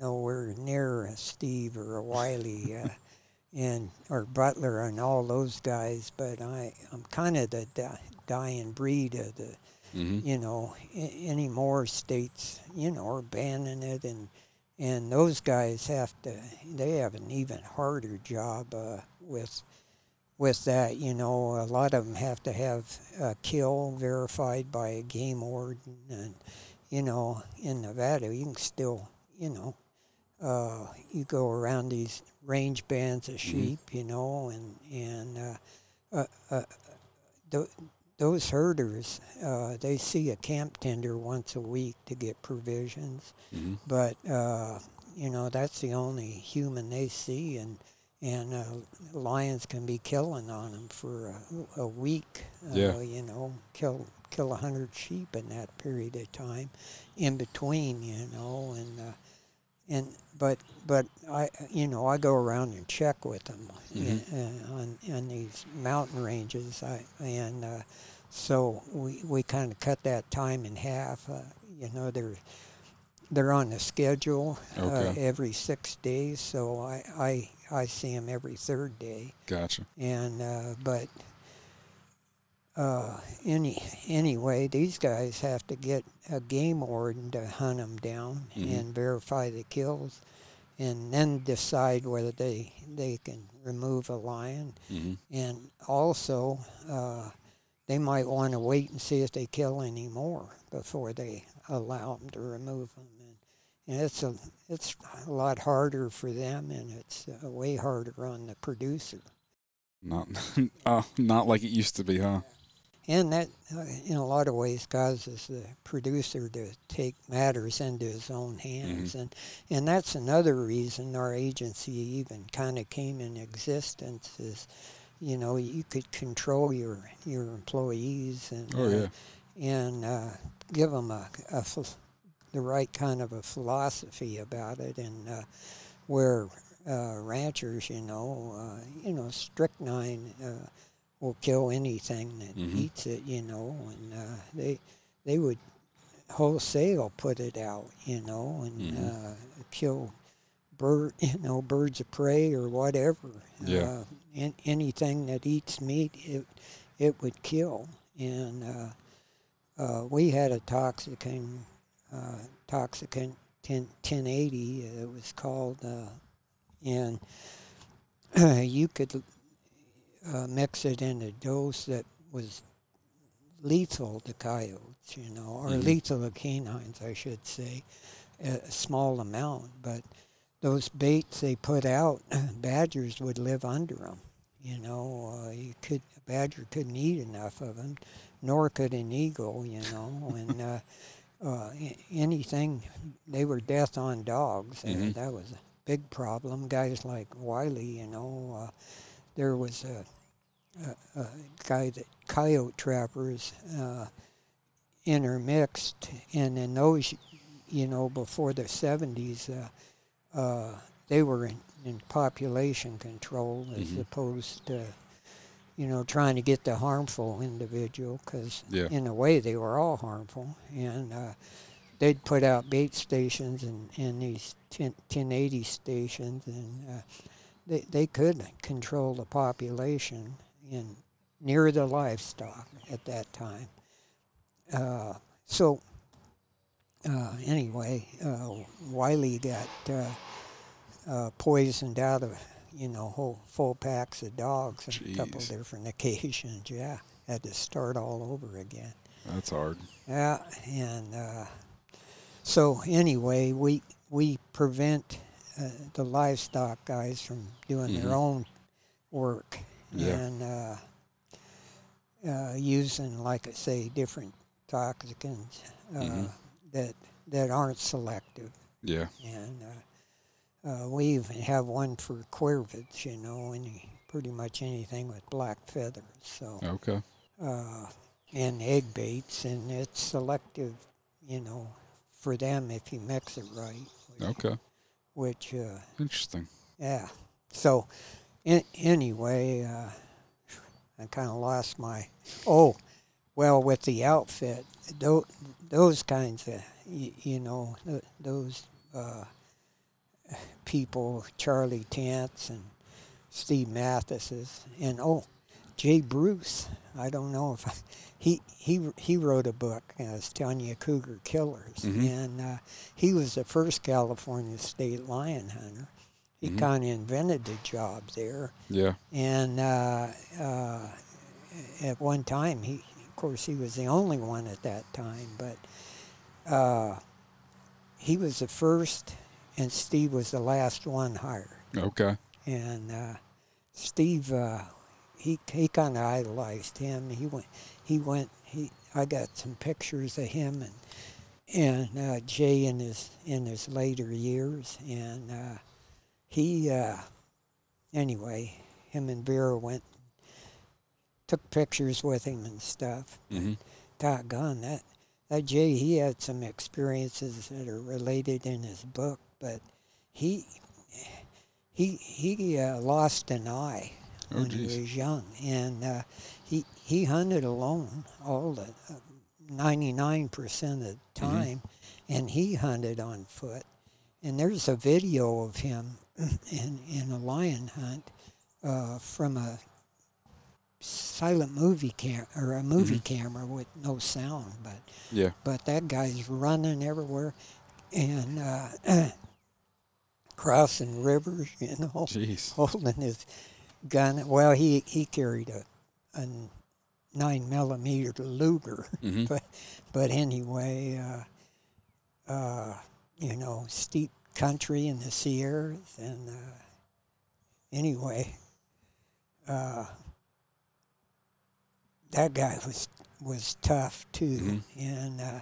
nowhere near a Steve or a Wiley, uh, *laughs* and or Butler and all those guys, but I, I'm kind of the di- dying breed of the. Mm-hmm. You know, a- any more states, you know, are banning it, and and those guys have to. They have an even harder job uh, with with that. You know, a lot of them have to have a kill verified by a game warden, and you know, in Nevada, you can still, you know, uh, you go around these range bands of sheep, you know, and and uh, uh, uh, th- those herders, uh, they see a camp tender once a week to get provisions, Mm-hmm. but uh, you know that's the only human they see, and and uh, lions can be killing on them for a, a week. Uh, Yeah. you know, kill kill a hundred sheep in that period of time, in between, you know, and uh, and but but I you know I go around and check with them Mhm. uh, on on these mountain ranges. I and uh, so we we kind of cut that time in half. Uh, you know they're they're on the schedule uh, Okay. every six days, so I I I see them every third day Gotcha. and uh, but uh, any anyway, these guys have to get a game warden to hunt them down Mhm. and verify the kills, and then decide whether they they can remove a lion. Mm-hmm. And also, uh, they might want to wait and see if they kill any more before they allow them to remove them. And, and it's a it's a lot harder for them, and it's uh, way harder on the producer. Not, *laughs* uh, not like it used to be, huh? And that, uh, in a lot of ways, causes the producer to take matters into his own hands, and and that's another reason our agency even kind of came in existence. Is, you know, you could control your your employees and Oh, uh, and uh, give them a, a ph- the right kind of a philosophy about it, and uh, where uh, ranchers, you know, uh, you know, strychnine uh, will kill anything that Mhm. eats it, you know, and uh, they they would wholesale put it out, you know, and Mhm. uh, kill bird, *laughs* you know, birds of prey or whatever. Yeah. Uh, an anything that eats meat, it it would kill, and uh, uh, we had a toxicant, uh, toxicant 10, 1080, it was called, uh, and *clears throat* you could uh, mix it in a dose that was lethal to coyotes, you know, or Mhm. lethal to canines, I should say, a small amount. But those baits they put out, *clears throat* badgers would live under them. You know, uh, you could a badger couldn't eat enough of them, nor could an eagle. You know, and *laughs* uh, uh, anything they were death on dogs. and Mhm. that was a big problem. Guys like Wiley, you know, uh, there was a, a, a guy that coyote trappers uh, intermixed, and in those, you know, before the seventies, uh, uh, they were in, in population control as Mhm. opposed to, you know, trying to get the harmful individual because Yeah. in a way they were all harmful, and uh, they'd put out bait stations and, and these 10, 1080 stations, and uh, they, they could control the population in near the livestock at that time. Uh, so uh, anyway, uh, Wiley got uh, uh, poisoned out of you know whole full packs of dogs on a couple different *laughs* occasions. Yeah, had to start all over again. That's hard. Yeah, and uh, so anyway, we we prevent uh, the livestock guys from doing Mhm. their own work Yeah. and uh, uh, using, like I say, different toxicants uh, Mhm. that that aren't selective. Yeah. And uh, uh, we even have one for corvids, you know, any pretty much anything with black feathers. So Okay. uh, and egg baits, and it's selective, you know, for them if you mix it right. Okay. Which uh, Interesting. yeah. So, in, anyway, uh, I kind of lost my. Oh, well, with the outfit, those, those kinds of, you, you know, those uh, people, Charlie Tance and Steve Mathis's, and oh, Jay Bruce. I don't know if I, he he he wrote a book, uh, it's telling you Cougar Killers, Mhm. and uh, he was the first California state lion hunter. He Mhm. kind of invented the job there, Yeah. and uh, uh, at one time, he of course he was the only one at that time, but uh, he was the first, and Steve was the last one hired Okay. and uh, Steve, uh, he he kind of idolized him. He went, he went. He I got some pictures of him and and uh, Jay in his in his later years, and uh, he uh, anyway, him and Vera went, took pictures with him and stuff. hmm Doggone that that Jay, he had some experiences that are related in his book, but he he he uh, lost an eye Oh, when he was young, and uh, he he hunted alone all the ninety nine percent of the Mm-hmm. time, and he hunted on foot. And there's a video of him *clears throat* in in a lion hunt uh, from a silent movie cam or a movie Mm-hmm. camera with no sound, but Yeah. but that guy's running everywhere and uh, *clears throat* crossing rivers, you know, Jeez. *laughs* holding his gun. Well, he he carried a a nine millimeter Luger, hmm *laughs* but but anyway, uh, uh, you know, steep country in the Sierras, and uh, anyway, uh, that guy was was tough too, Mhm. and uh,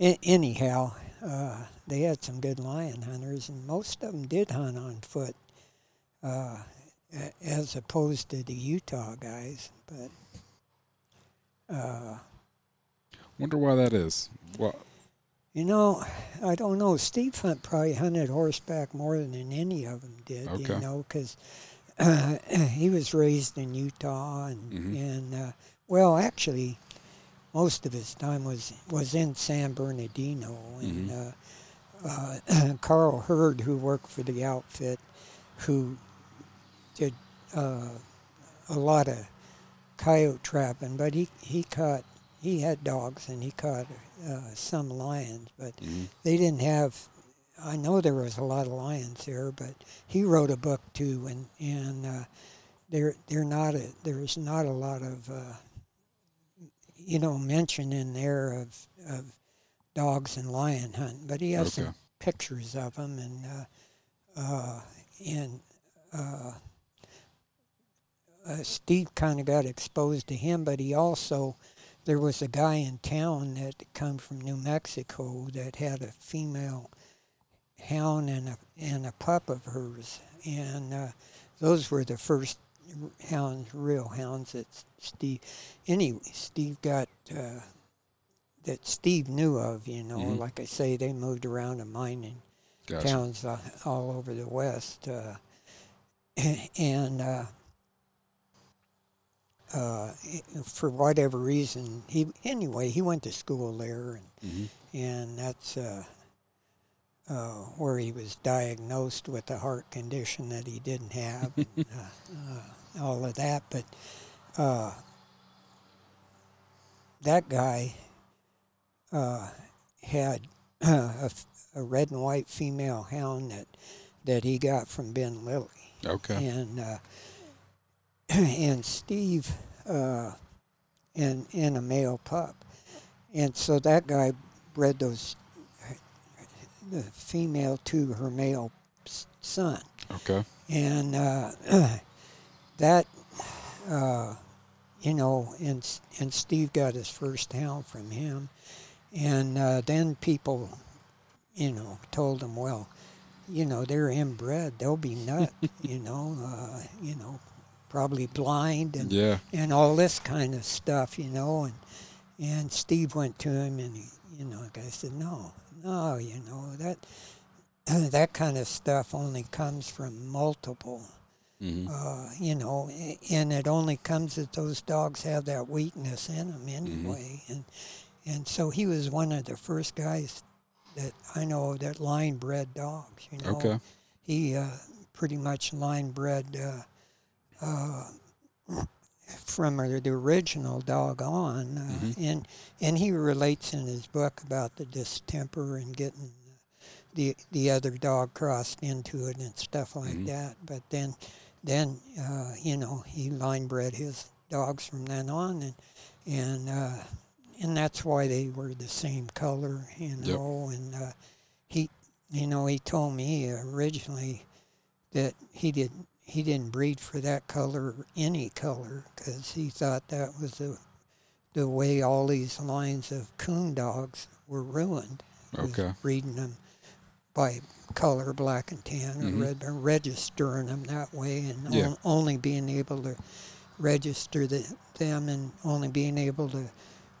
a- anyhow, uh, they had some good lion hunters, and most of them did hunt on foot, uh, as opposed to the Utah guys, but. Uh, Wonder why that is. Well, You know, I don't know. Steve Hunt probably hunted horseback more than any of them did. Okay. You know, because uh, *clears throat* he was raised in Utah, and Mhm. and uh, well, actually, most of his time was was in San Bernardino, and uh, uh, *clears throat* Carl Hurd, who worked for the outfit, who did uh, a lot of coyote trapping, but he he caught he had dogs and he caught uh, some lions, but mhm. they didn't have. I know there was a lot of lions there, but he wrote a book too, and and uh, there there not a there's not a lot of uh, you know mention in there of of dogs and lion hunting, but he has Okay. some pictures of them and uh, uh, and uh, Steve kind of got exposed to him, but he also there was a guy in town that come from New Mexico that had a female hound and a and a pup of hers, and uh, those were the first hounds, real hounds that Steve. Anyway, Steve got. Uh, that Steve knew of, you know, Mhm. like I say, they moved around to mining Gotcha. towns uh, all over the West, uh, *clears throat* and uh, uh, for whatever reason, he anyway he went to school there, and hmm and that's uh, uh, where he was diagnosed with a heart condition that he didn't have, *laughs* and, uh, uh, all of that. But uh, that guy uh, had *clears throat* a, red and white female hound that that he got from Ben Lilly Okay. and uh, *clears throat* and Steve uh, and and a male pup, and so that guy bred those the female to her male son, Okay. and uh, *clears throat* that uh, you know, and and Steve got his first hound from him, and uh, then people, you know, told him, well, you know, they're inbred, they'll be nut, *laughs* you know, uh, you know, probably blind and Yeah. and all this kind of stuff, you know, and and Steve went to him and he, you know, the guy said, no, no, you know that *clears throat* that kind of stuff only comes from multiple hmm uh, you know, and it only comes that those dogs have that weakness in them anyway. And and so he was one of the first guys that I know that line bred dogs. You know, Okay. he uh, pretty much line bred uh, uh, from the the original dog on, uh, Mhm. and and he relates in his book about the distemper and getting the the other dog crossed into it and stuff like Mhm. that. But then then uh, you know he line bred his dogs from then on, and and uh, and that's why they were the same color, you Yep. know. And uh, he, you know, he told me originally that he didn't he didn't breed for that color or any color because he thought that was the the way all these lines of coon dogs were ruined. Okay. breeding them by color, black and tan, or Mhm. red, or registering them that way, and Yeah. on- only being able to register the, them and only being able to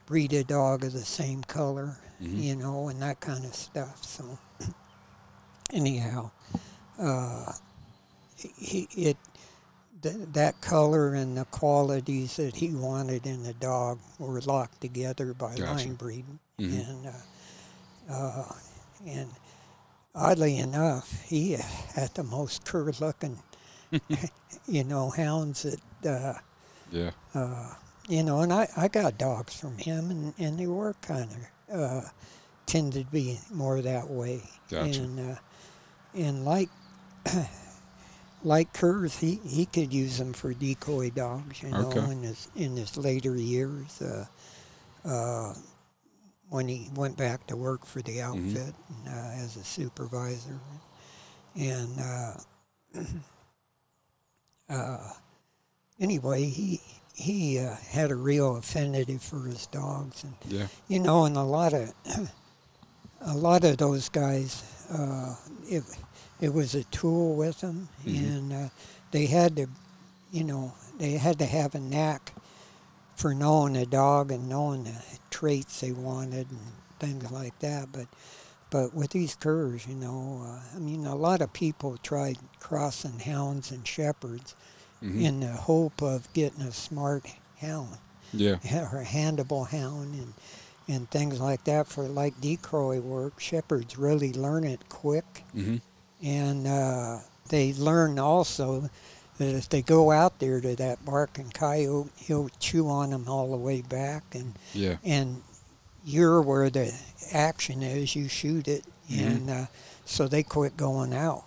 breed a dog of the same color, Mhm. you know, and that kind of stuff. So, *clears throat* anyhow, uh, he it th- that color and the qualities that he wanted in the dog were locked together by Gotcha. line breeding, Mhm. and uh, uh, and oddly enough, he had the most cur-looking, *laughs* you know, hounds that. Uh, Yeah. uh, you know, and I, I got dogs from him, and, and they were kind of uh, tended to be more that way. Gotcha. And uh, and like *clears throat* like curs, he, he could use them for decoy dogs. You know, Okay. in his in his later years, uh, uh, when he went back to work for the Mm-hmm. outfit uh, as a supervisor, and. Uh, *clears throat* uh, anyway, he he uh, had a real affinity for his dogs, and Yeah. you know, and a lot of *clears throat* a lot of those guys, uh, it was a tool with them, Mhm. and uh, they had to, you know, they had to have a knack for knowing a dog and knowing the traits they wanted and things like that. But but with these curs, you know, uh, I mean, a lot of people tried crossing hounds and shepherds Mhm. in the hope of getting a smart hound Yeah. *laughs* or a handable hound and and things like that for like decoy work. Shepherds really learn it quick, hmm and uh, they learn also that if they go out there to that barking coyote, he'll chew on them all the way back, and Yeah. and you're where the action is. You shoot it, Mhm. and uh, so they quit going out.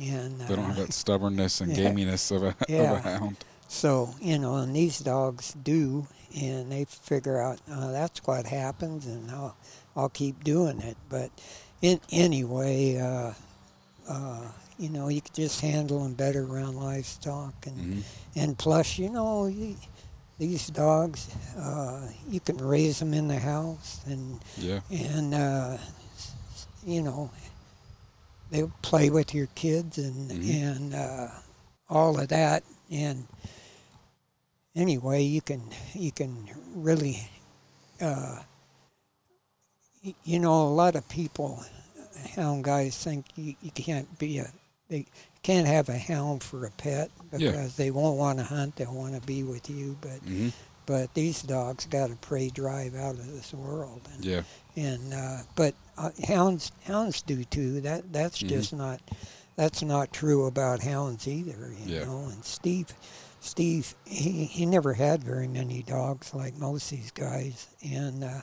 And They don't have uh, that stubbornness and *laughs* Yeah. gaminess of a, of a hound. So, you know, and these dogs do, and they figure out uh, that's what happens, and I'll, I'll keep doing it. But in anyway, uh, uh, you know, you can just handle them better around livestock, and hmm and plus, you know, you, these dogs, uh, you can raise them in the house, and Yeah. and uh, you know, they'll play with your kids and Mhm. and uh, all of that. And anyway, you can you can really, uh, y- you know, a lot of people, hound guys think you, you can't be a they can't have a hound for a pet Yeah. because they won't want to hunt. They want to be with you, but hmm but these dogs got a prey drive out of this world. And, Yeah. and uh, but uh, hounds hounds do too. That that's Mhm. just not that's not true about hounds either. You Yeah. know. And Steve, Steve, he, he never had very many dogs like most of these guys. And uh,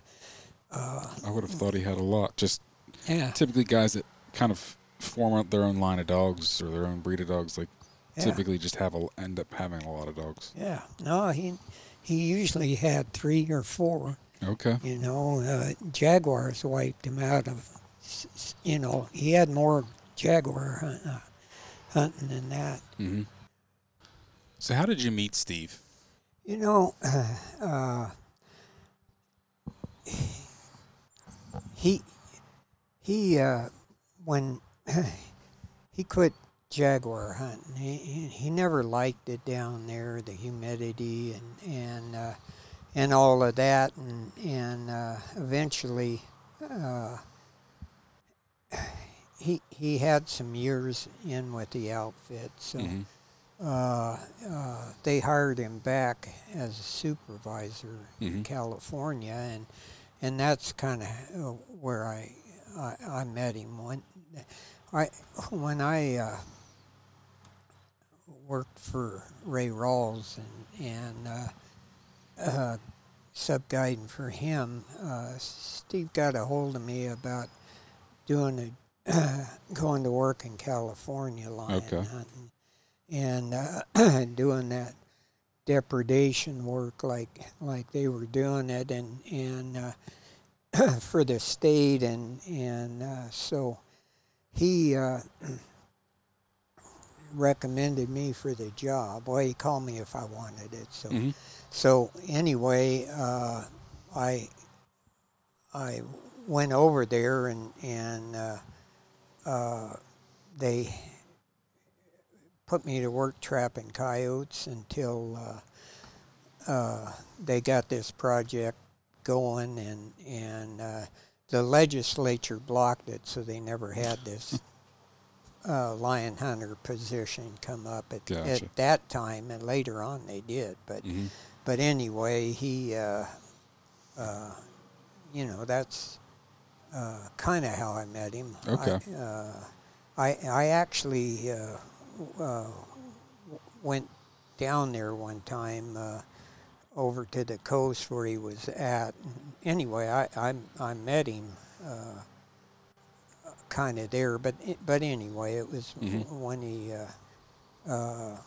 uh, I would have thought he had a lot. Just yeah, typically guys that kind of form out their own line of dogs or their own breed of dogs, like yeah, typically just have a, end up having a lot of dogs. yeah. No, he he usually had three or four. Okay. You know, uh, jaguars wiped him out of. You know, he had more jaguar hunt, uh, hunting than that. hmm So how did you meet Steve? You know, uh, uh, he he uh, when *clears throat* he quit jaguar hunting, he, he never liked it down there, the humidity and and uh, and all of that, and and uh, eventually. Uh, he he had some years in with the outfit, so hmm uh, uh, they hired him back as a supervisor in Mhm. California, and and that's kind of where I, I I met him when I when I uh, worked for Ray Rawls and and uh, uh, sub guiding for him. Uh, Steve got a hold of me about doing a *coughs* going to work in California lion Okay. hunting and uh, *coughs* doing that depredation work like like they were doing it and and uh, *coughs* for the state and and uh, so he uh, *clears throat* recommended me for the job. Well, he called me if I wanted it. So Mhm. so anyway, uh, I I went over there and and uh, uh, they put me to work trapping coyotes until uh, uh, they got this project going and and uh, the legislature blocked it, so they never had this uh, lion hunter position come up at, Gotcha. at that time, and later on they did. But Mhm. but anyway, he, uh, uh, you know, that's uh, kind of how I met him. Okay. I, uh, I, I actually uh, uh, went down there one time uh, over to the coast where he was at. Anyway, I, I, I met him. Uh, kind of there, but but anyway, it was Mhm. when he uh, uh,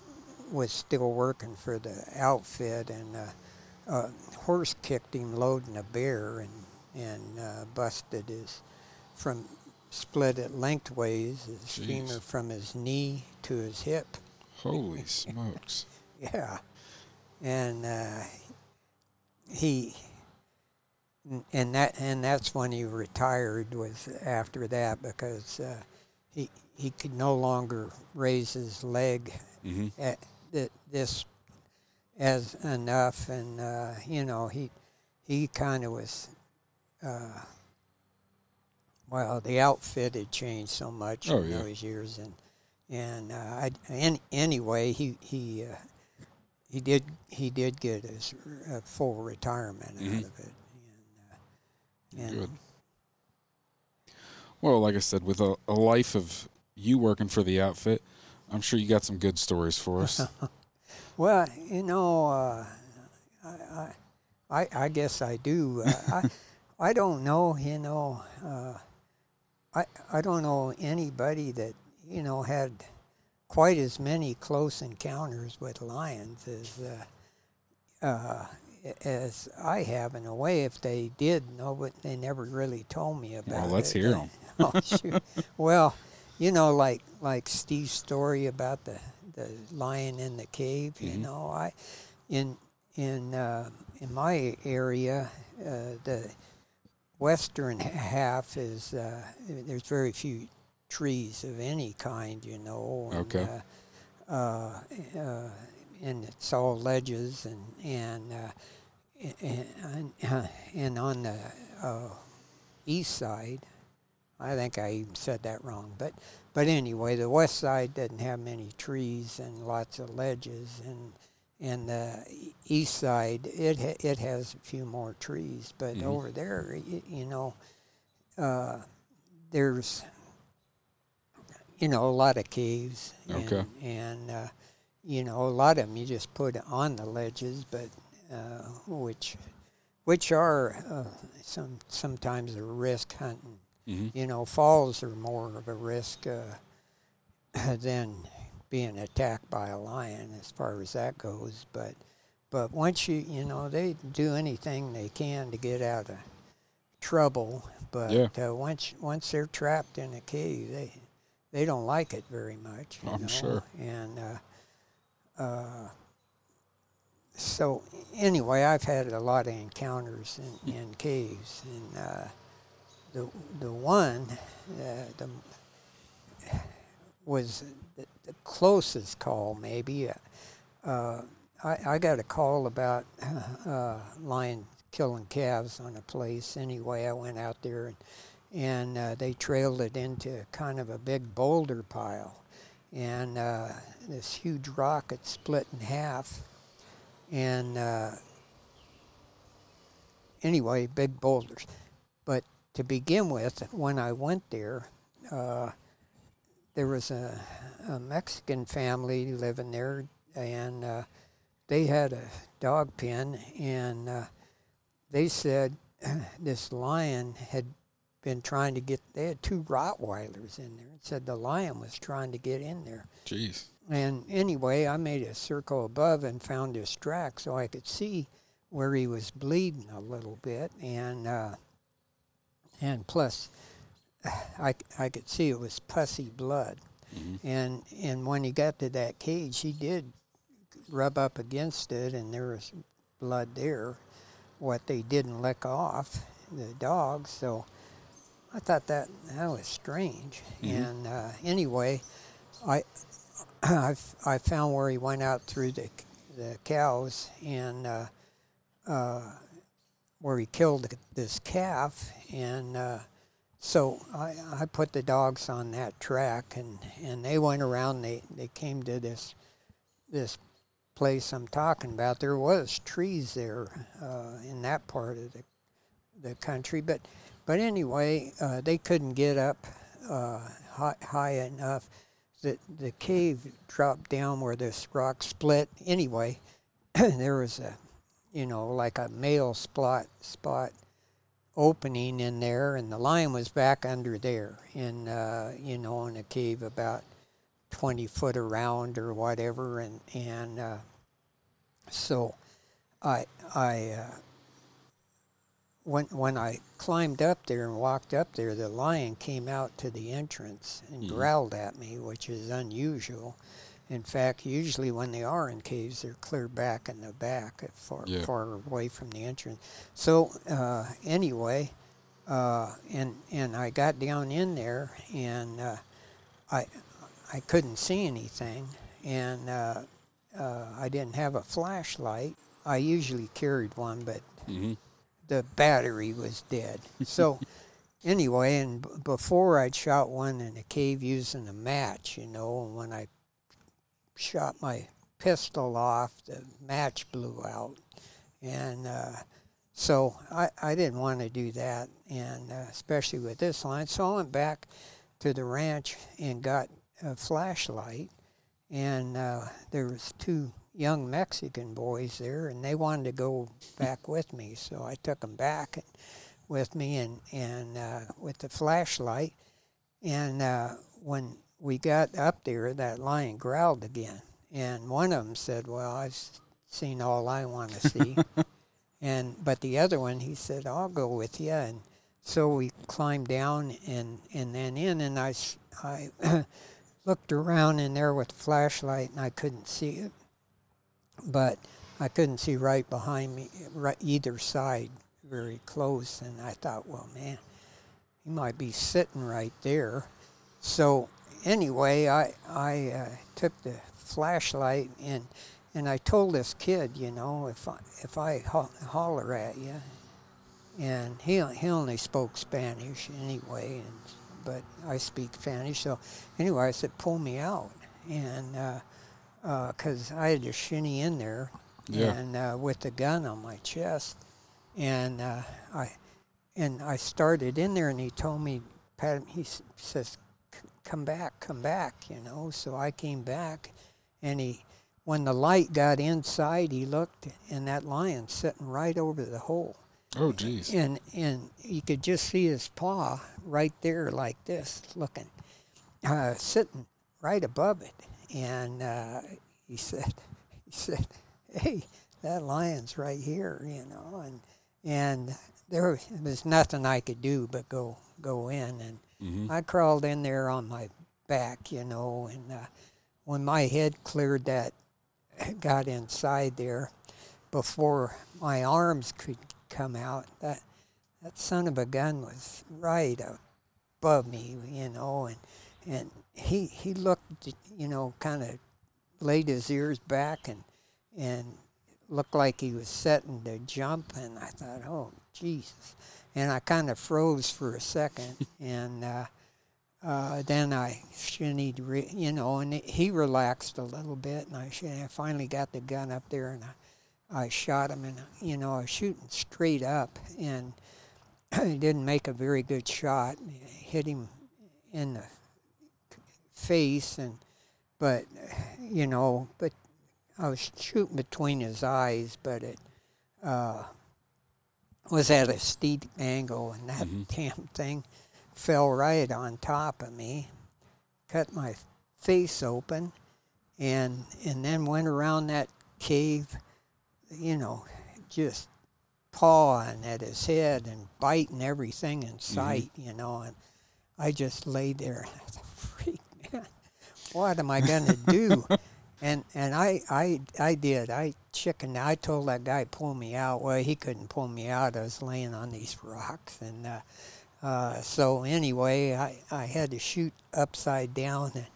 was still working for the outfit, and uh, uh, horse kicked him loading a bear and and uh, busted his from split it lengthways his Jeez. femur from his knee to his hip. Holy *laughs* smokes. Yeah, and uh, he and that and that's when he retired. Was after that because uh, he he could no longer raise his leg hmm at th- this as enough, and uh, you know he he kind of was. Uh, well, the outfit had changed so much Oh, in yeah. those years, and and uh, I, an anyway, he he uh, he did he did get his uh, full retirement Mhm. out of it, and, uh, and Good. Well, like I said, with a, a life of you working for the outfit, I'm sure you got some good stories for us. *laughs* Well, you know, uh, I, I, I guess I do. Uh, I, *laughs* I don't know. You know, uh, I, I don't know anybody that you know had quite as many close encounters with lions as uh, uh, as I have. In a way, if they did know, but they never really told me about well, let's it. hear them. *laughs* oh. Well, you know, like like Steve's story about the the lion in the cave. You Mhm. know, I in in uh, in my area, uh, the western *laughs* half is uh, there's very few trees of any kind. You know. And, Okay. Uh, uh, uh, and it's all ledges and and uh, and, and, and on the uh, east side, I think I even said that wrong, but but anyway, the west side doesn't have many trees and lots of ledges, and and the east side it ha- it has a few more trees, but Mhm. over there, you, you know, uh, there's you know a lot of caves, and, Okay. and uh, you know a lot of them you just put on the ledges, but uh, which which are uh, some sometimes a risk hunting hmm you know, falls are more of a risk uh, *clears throat* than being attacked by a lion as far as that goes. But but once you you know they do anything they can to get out of trouble. But Yeah. uh, once once they're trapped in a cave, they they don't like it very much. you I'm know? sure. And uh, uh, so anyway, I've had a lot of encounters in, in caves, and uh, the the one uh, the was the, the closest call maybe. Uh, I, I got a call about uh, lion killing calves on a place. Anyway, I went out there and and uh, they trailed it into kind of a big boulder pile, and uh, this huge rock had split in half, and uh, anyway, big boulders. But to begin with, when I went there, uh, there was a, a Mexican family living there, and uh, they had a dog pen, and uh, they said *clears throat* this lion had been trying to get. They had two Rottweilers in there. It said the lion was trying to get in there. Jeez. And anyway, I made a circle above and found his track so I could see where he was bleeding a little bit, and uh, and plus, *sighs* I, I could see it was pussy blood. Mhm. And and when he got to that cage, he did rub up against it, and there was blood there. What they didn't lick off, the dog. So I thought that that was strange. Mhm. And uh, anyway, *clears throat* I found where he went out through the the cows and uh, uh, where he killed this calf, and uh, so I, I put the dogs on that track, and, and they went around. They they came to this this place I'm talking about. There was trees there uh, in that part of the the country, but but anyway, uh, they couldn't get up uh, high, high enough. The the cave dropped down where this rock split. Anyway, *clears throat* there was a you know like a male spot spot opening in there, and the lion was back under there in uh, you know in a cave about twenty foot around or whatever, and and uh, so I I. When when I climbed up there and walked up there, the lion came out to the entrance and Mhm. growled at me, which is unusual. In fact, usually when they are in caves, they're clear back in the back, far Yeah. far away from the entrance. So uh, anyway, uh, and and I got down in there and uh, I I couldn't see anything, and uh, uh, I didn't have a flashlight. I usually carried one, but hmm the battery was dead. *laughs* So anyway, and b- before I'd shot one in a cave using a match, you know, and when I shot my pistol off, the match blew out, and uh, so I, I didn't want to do that, and uh, especially with this line. So I went back to the ranch and got a flashlight, and uh, there was two young Mexican boys there, and they wanted to go back with me. So I took them back and, with me, and and uh, with the flashlight. And uh, when we got up there, that lion growled again, and one of them said, "Well, I've seen all I want to *laughs* see." and but the other one, he said, "I'll go with you." And so we climbed down and and then in, and I I. *clears throat* looked around in there with the flashlight, and I couldn't see it but I couldn't see right behind me, right either side, very close. And I thought, well, man, he might be sitting right there. So anyway, I I uh, took the flashlight and and I told this kid, you know, if I if I ho- holler at you, and he he only spoke Spanish anyway, and but I speak Spanish. So anyway, I said, pull me out, and. Uh, because I had to shinny in there, Yeah. and uh, with the gun on my chest, and uh, I and I started in there, and he told me, pat, he s- says, "Come back, come back," you know. So I came back, and he, when the light got inside, he looked, and that lion sitting right over the hole, Oh, jeez. and and you could just see his paw right there, like this, looking, uh, sitting right above it. And uh, he said, *laughs* he said, "Hey, that lion's right here," you know, and and there was nothing I could do but go go in, and hmm I crawled in there on my back, you know, and uh, when my head cleared that, *laughs* got inside there, before my arms could come out, that that son of a gun was right above me, you know, and and he he looked, you know, kind of laid his ears back and and looked like he was setting to jump, and I thought, oh Jesus, and I kind of froze for a second, *laughs* and uh, uh, then I shinnied, re- you know, and he relaxed a little bit, and I, I finally got the gun up there, and I, I shot him, and you know, I was shooting straight up, and *clears throat* I didn't make a very good shot. hit him in the face, and but you know, but I was shooting between his eyes, but it uh, was at a steep angle, and that Mhm. *laughs* damn thing fell right on top of me, cut my face open, and and then went around that cave, you know, just pawing at his head and biting everything in sight, you know, and I just lay there. Freak, man, what am I gonna do? *laughs* and and I, I I did. I chickened. I told that guy pull me out. Well, he couldn't pull me out. I was laying on these rocks, and uh, uh, so anyway, I, I had to shoot upside down, and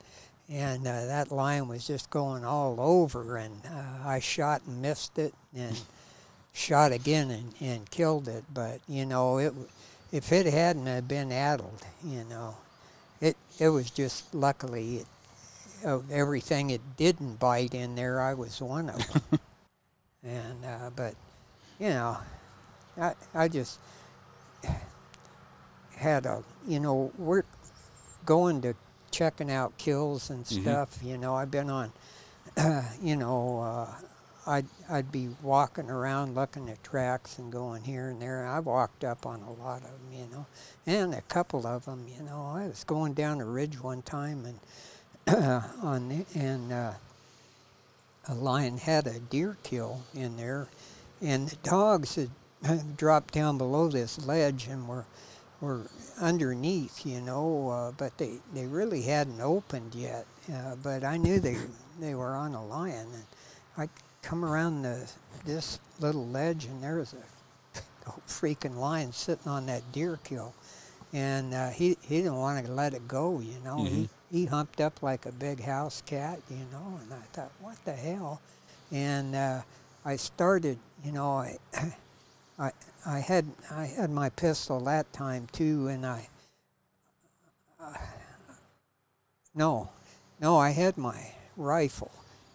and uh, that lion was just going all over, and uh, I shot and missed it, and shot again and, and killed it. But you know, it if it hadn't have been addled, you know, it it was just luckily it, of everything it didn't bite in there, I was one of them. *laughs* and uh, but you know, I I just had a you know we're going to checking out kills and Mhm. stuff. You know, I've been on. *clears throat* you know, uh, I'd I'd be walking around looking at tracks and going here and there. I've walked up on a lot of them, you know, and a couple of them. You know, I was going down a ridge one time and *coughs* on the, and uh, a lion had a deer kill in there, and the dogs had dropped down below this ledge and were were underneath, you know, uh, but they, they really hadn't opened yet. Uh, but I knew they they were on a lion, and I come around the this little ledge, and there was a, *laughs* freaking lion sitting on that deer kill, and uh, he he didn't want to let it go, you know. He he humped up like a big house cat, you know, and I thought, what the hell? And uh, I started, you know, I. *coughs* I I had I had my pistol that time too, and I. Uh, *sighs* no, no, I had my rifle,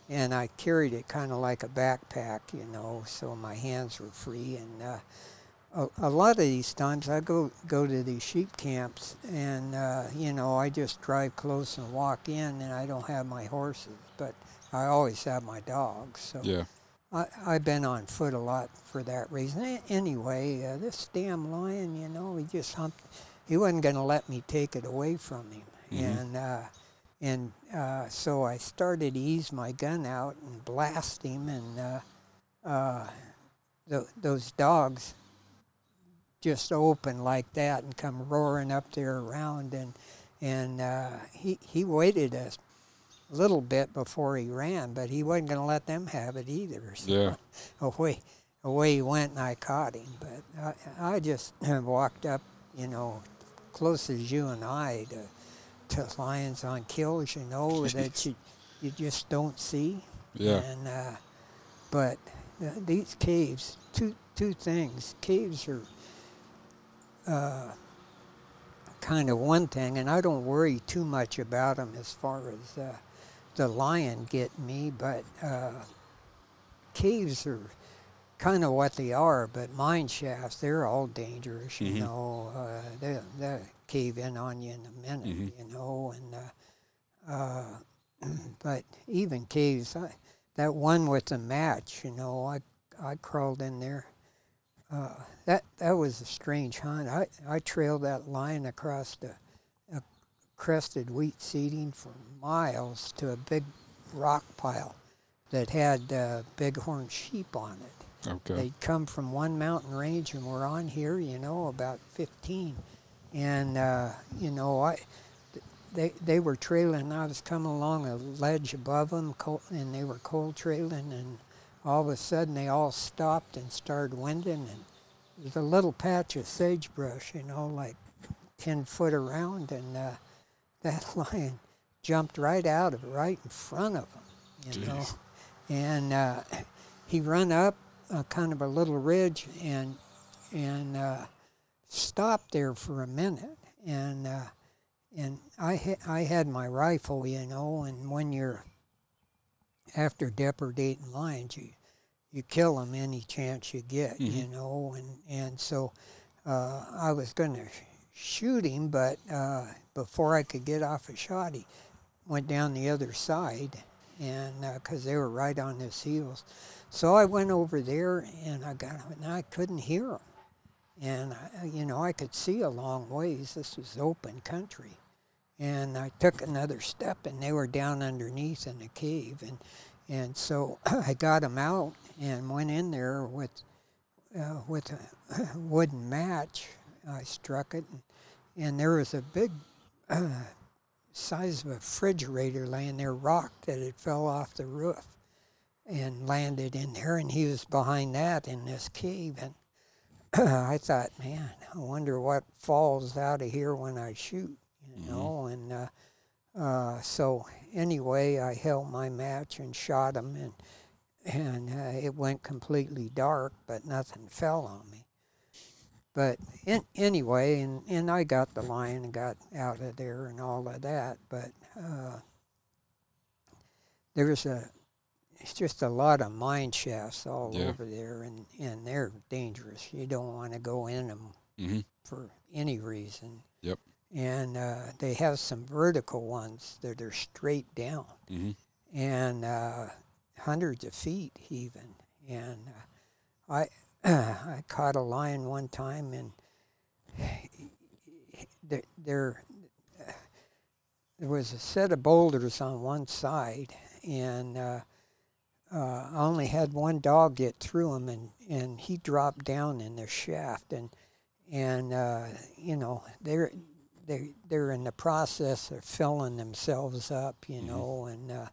and I carried it kind of like a backpack, you know, so my hands were free. And uh, a, a lot of these times, I go go to these sheep camps, and uh, you know, I just drive close and walk in, and I don't have my horses, but I always have my dogs. So. Yeah. I, I've been on foot a lot for that reason. A- Anyway, uh, this damn lion, you know, he just humped. He wasn't going to let me take it away from him, Mhm. and uh, and uh, so I started to ease my gun out and blast him, and uh, uh, th- those dogs just open like that and come roaring up there around, and and uh, he he waited a little bit before he ran, but he wasn't going to let them have it either. *laughs* So Yeah. away, away he went, and I caught him. But I, I just *laughs* walked up, you know, close as you and I to, to lions on kills, you know, *laughs* that you you just don't see. Yeah. And uh, but uh, these caves, two two things. Caves are uh, kind of one thing, and I don't worry too much about them as far as uh, the lion getting me. But uh, caves are kind of what they are. But mine shafts, they're all dangerous. Mhm. You know, uh, they they cave in on you in a minute. Mhm. You know, and uh, uh, *clears throat* but even caves, I, that one with the match, you know, I I crawled in there. Uh, that that was a strange hunt. I, I trailed that line across the a crested wheat seeding for miles to a big rock pile that had uh, bighorn sheep on it. Okay. They'd come from one mountain range and were on here, you know, about 15. And, uh, you know, I, they, they were trailing. I was coming along a ledge above them, cold, and they were cold trailing. And all of a sudden, they all stopped and started winding. And there's a little patch of sagebrush, you know, like 10 foot around. And uh, *laughs* that lion jumped right out of it, right in front of them, you know. And uh, he run up a kind of a little ridge and and uh, stopped there for a minute and uh, and I ha- I had my rifle, you know, and when you're after depredating lions, you you kill them any chance you get, you know, and and so uh, I was going to shoot him, but uh, before I could get off a shot, he went down the other side, and because they were right on his heels, so I went over there and I got him, and I couldn't hear him, and I, you know I could see a long ways. This was open country, and I took another step, and they were down underneath in a cave, and and so *clears throat* I got them out and went in there with uh, with a *clears throat* wooden match. I struck it, and, and there was a big uh, *clears throat* size of a refrigerator laying there, rocked that it fell off the roof and landed in there, and he was behind that in this cave. And I thought, man, I wonder what falls out of here when I shoot, you know. And uh, uh, so anyway, I held my match and shot him, and and uh, it went completely dark, but nothing fell on me. But in, anyway, and, and I got the lion and got out of there and all of that. But uh, there's a, it's just a lot of mine shafts all Yeah. over there, and, and they're dangerous. You don't want to go in them Mm-hmm. for any reason. And uh, they have some vertical ones that are straight down Mm-hmm. and uh, hundreds of feet even. And uh, I *clears throat* I caught a lion one time, and *sighs* there there there was a set of boulders on one side, and uh, uh, I only had one dog get through them, and, and he dropped down in the shaft, and and uh, you know they're they they're in the process of filling themselves up, you Mhm. know, and uh,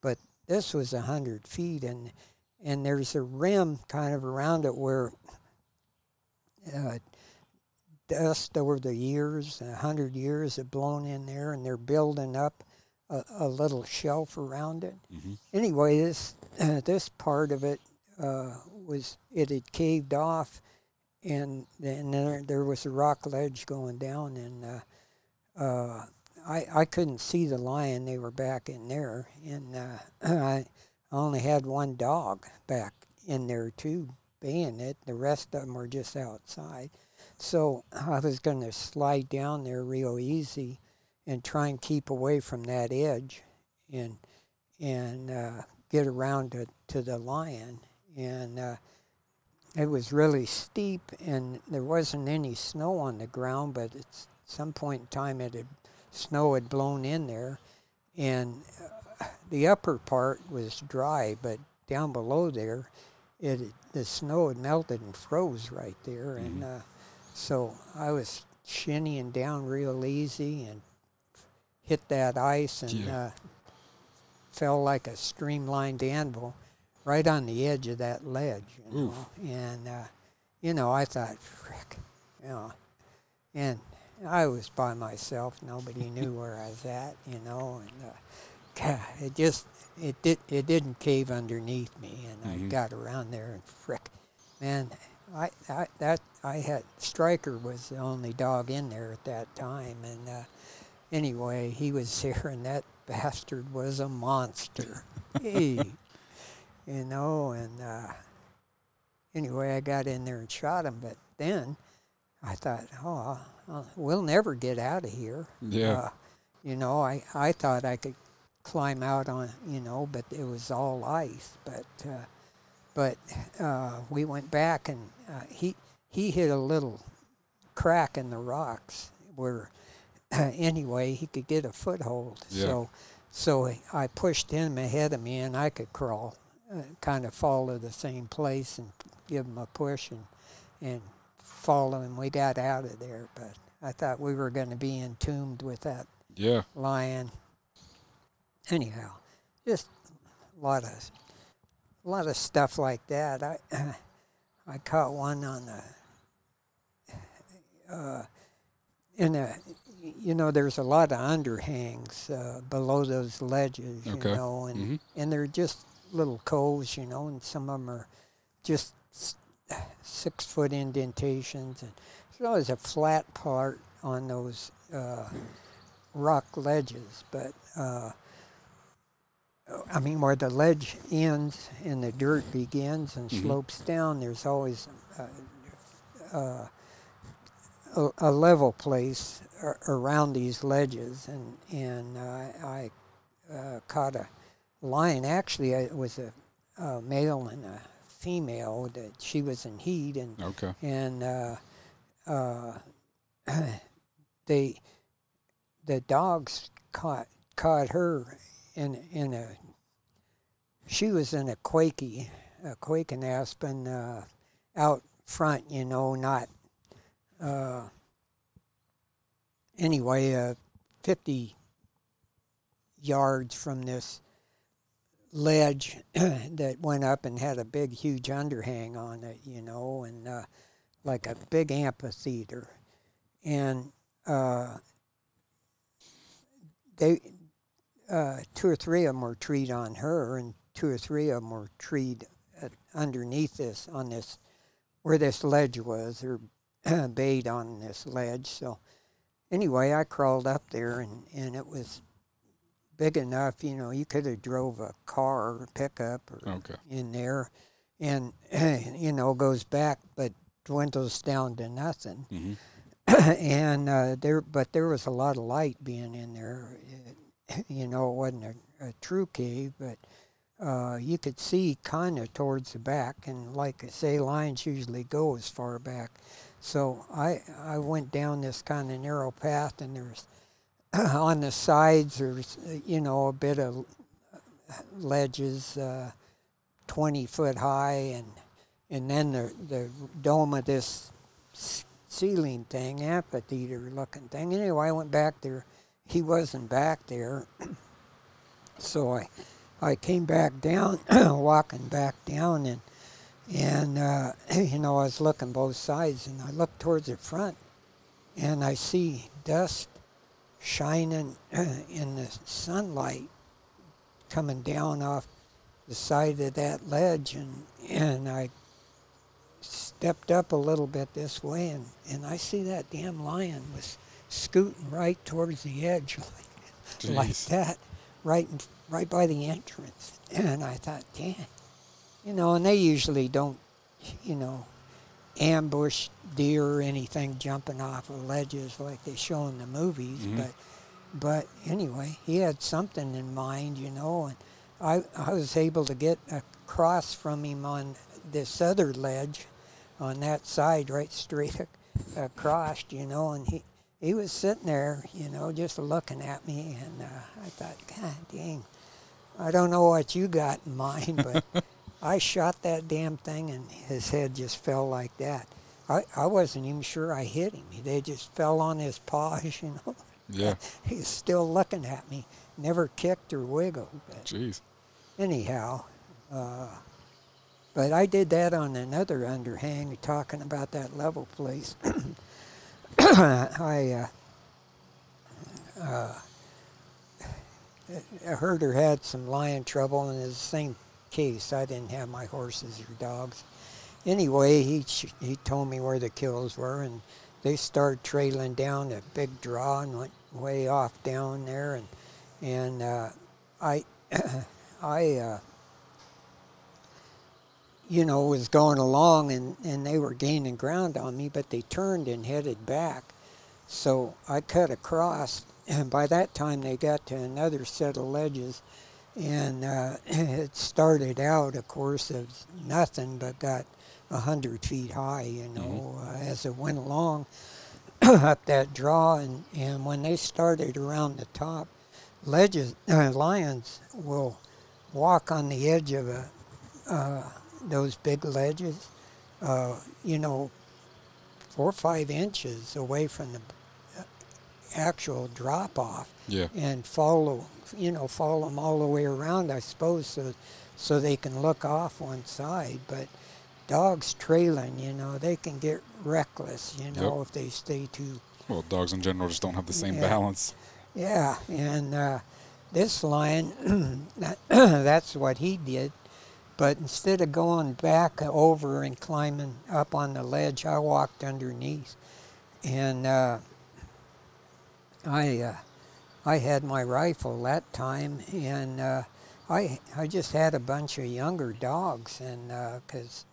but this was a hundred feet, and and there's a rim kind of around it where uh, dust over the years, a hundred years, have blown in there, and they're building up a, a little shelf around it. Mm-hmm. Anyway, this *clears throat* this part of it uh, was it had caved off, and then there, there was a rock ledge going down, and uh, uh, I I couldn't see the lion; they were back in there, and uh, *clears throat* I only had one dog back in there too, being it. The rest of them were just outside. So I was going to slide down there real easy and try and keep away from that edge and and uh, get around to, to the lion. And uh, it was really steep and there wasn't any snow on the ground, but at some point in time it had snow had blown in there and uh, the upper part was dry, but down below there, it the snow had melted and froze right there, and uh, so I was shinnying down real easy and hit that ice and Yeah. uh, fell like a streamlined anvil right on the edge of that ledge, you Oof. know. And uh, you know, I thought, frick, you know, and I was by myself. Nobody knew *laughs* where I was at, you know, and uh, *laughs* it just it did it didn't cave underneath me, and Mhm. I got around there and frick, man, I, I that I had Striker was the only dog in there at that time, and uh, anyway, he was *laughs* there, and that bastard was a monster, hey, you know, and uh, anyway, I got in there and shot him, but then I thought, oh, uh, we'll never get out of here. Yeah. Uh, you know, I, I thought I could climb out on, you know, but it was all ice. But uh, but uh, we went back and uh, he he hit a little crack in the rocks where *clears throat* anyway he could get a foothold. Yeah. So so I pushed him ahead of me and I could crawl, uh, kind of follow the same place and give him a push and and follow him. We got out of there, but I thought we were going to be entombed with that Yeah. lion. Anyhow, just a lot of a lot of stuff like that. I *clears throat* I caught one on the uh, in a you know there's a lot of underhangs uh, below those ledges, Okay. you know, and Mhm. and they're just little coves, you know, and some of them are just six foot indentations, and there's always a flat part on those uh, rock ledges, but uh, I mean, where the ledge ends and the dirt begins and Mhm. slopes down, there's always uh, uh, a, a level place ar- around these ledges, and and I uh, caught a lion. Actually, it was a, a male and a female. That she was in heat, and Okay. and uh, uh, *clears throat* they the dogs caught caught her in in a she was in a quakey a quaking aspen uh, out front you know not uh, anyway uh, 50 yards from this ledge *clears throat* that went up and had a big huge underhang on it you know and uh, like a big amphitheater and uh, they uh, two or three of them were treed on her, and two or three of them were treed at, underneath this on this where this ledge was, or *clears throat* bayed on this ledge. So anyway, I crawled up there, and and it was big enough. You know, you could have drove a car or pickup or Okay. in there, and *clears throat* you know goes back, but dwindles down to nothing hmm *clears throat* and uh, there, but there was a lot of light being in there. It, you know, it wasn't a, a true cave, but uh, you could see kind of towards the back. And like I say, lions usually go as far back. So I I went down this kind of narrow path, and there's *clears throat* on the sides uh, you know a bit of ledges, uh, twenty foot high, and and then the the dome of this ceiling thing, amphitheater looking thing. Anyway, I went back there. He wasn't back there. *clears throat* so I I came back down, *clears throat* walking back down, and and uh, you know I was looking both sides, and I looked towards the front, and I see dust shining *clears throat* in the sunlight coming down off the side of that ledge, and and I stepped up a little bit this way, and, and I see that damn lion was scooting right towards the edge, *laughs* like, like that, right in, right by the entrance. And I thought, damn, you know, and they usually don't, you know, ambush deer or anything jumping off of ledges like they show in the movies, Mhm. but but anyway, he had something in mind, you know, and I I was able to get across from him on this other ledge on that side, right straight ac- across, you know, and he he was sitting there, you know, just looking at me, and uh, I thought, God dang, I don't know what you got in mind, but *laughs* I shot that damn thing, and his head just fell like that. I, I wasn't even sure I hit him. They just fell on his paws, *laughs* you know. Yeah. *laughs* He's still looking at me, never kicked or wiggled. But Jeez. anyhow, uh, but I did that on another underhang, talking about that level place. *clears throat* I uh, uh, a herder had some lion trouble, and it's the same case. I didn't have my horses or dogs. Anyway, he he told me where the kills were, and they started trailing down a big draw and went way off down there, and and uh, I *coughs* I uh, you know was going along, and and they were gaining ground on me, but they turned and headed back, so I cut across, and by that time they got to another set of ledges, and uh, *laughs* it started out, of course, as nothing, but got a hundred feet high, you know, uh, as it went along *coughs* up that draw, and and when they started around the top, ledges uh, *coughs* lions will walk on the edge of a uh, those big ledges, uh, you know, four or five inches away from the uh, actual drop off Yeah. and follow, you know, follow them all the way around, I suppose, so so they can look off one side. But dogs trailing, you know, they can get reckless, you know, Yep. if they stay too. Well, dogs in general just don't have the same Yeah. balance. Yeah, and uh, this lion, *clears throat* that, *clears throat* that's what he did. But instead of going back over and climbing up on the ledge, I walked underneath, and uh, I uh, I had my rifle that time, and uh, I I just had a bunch of younger dogs, and because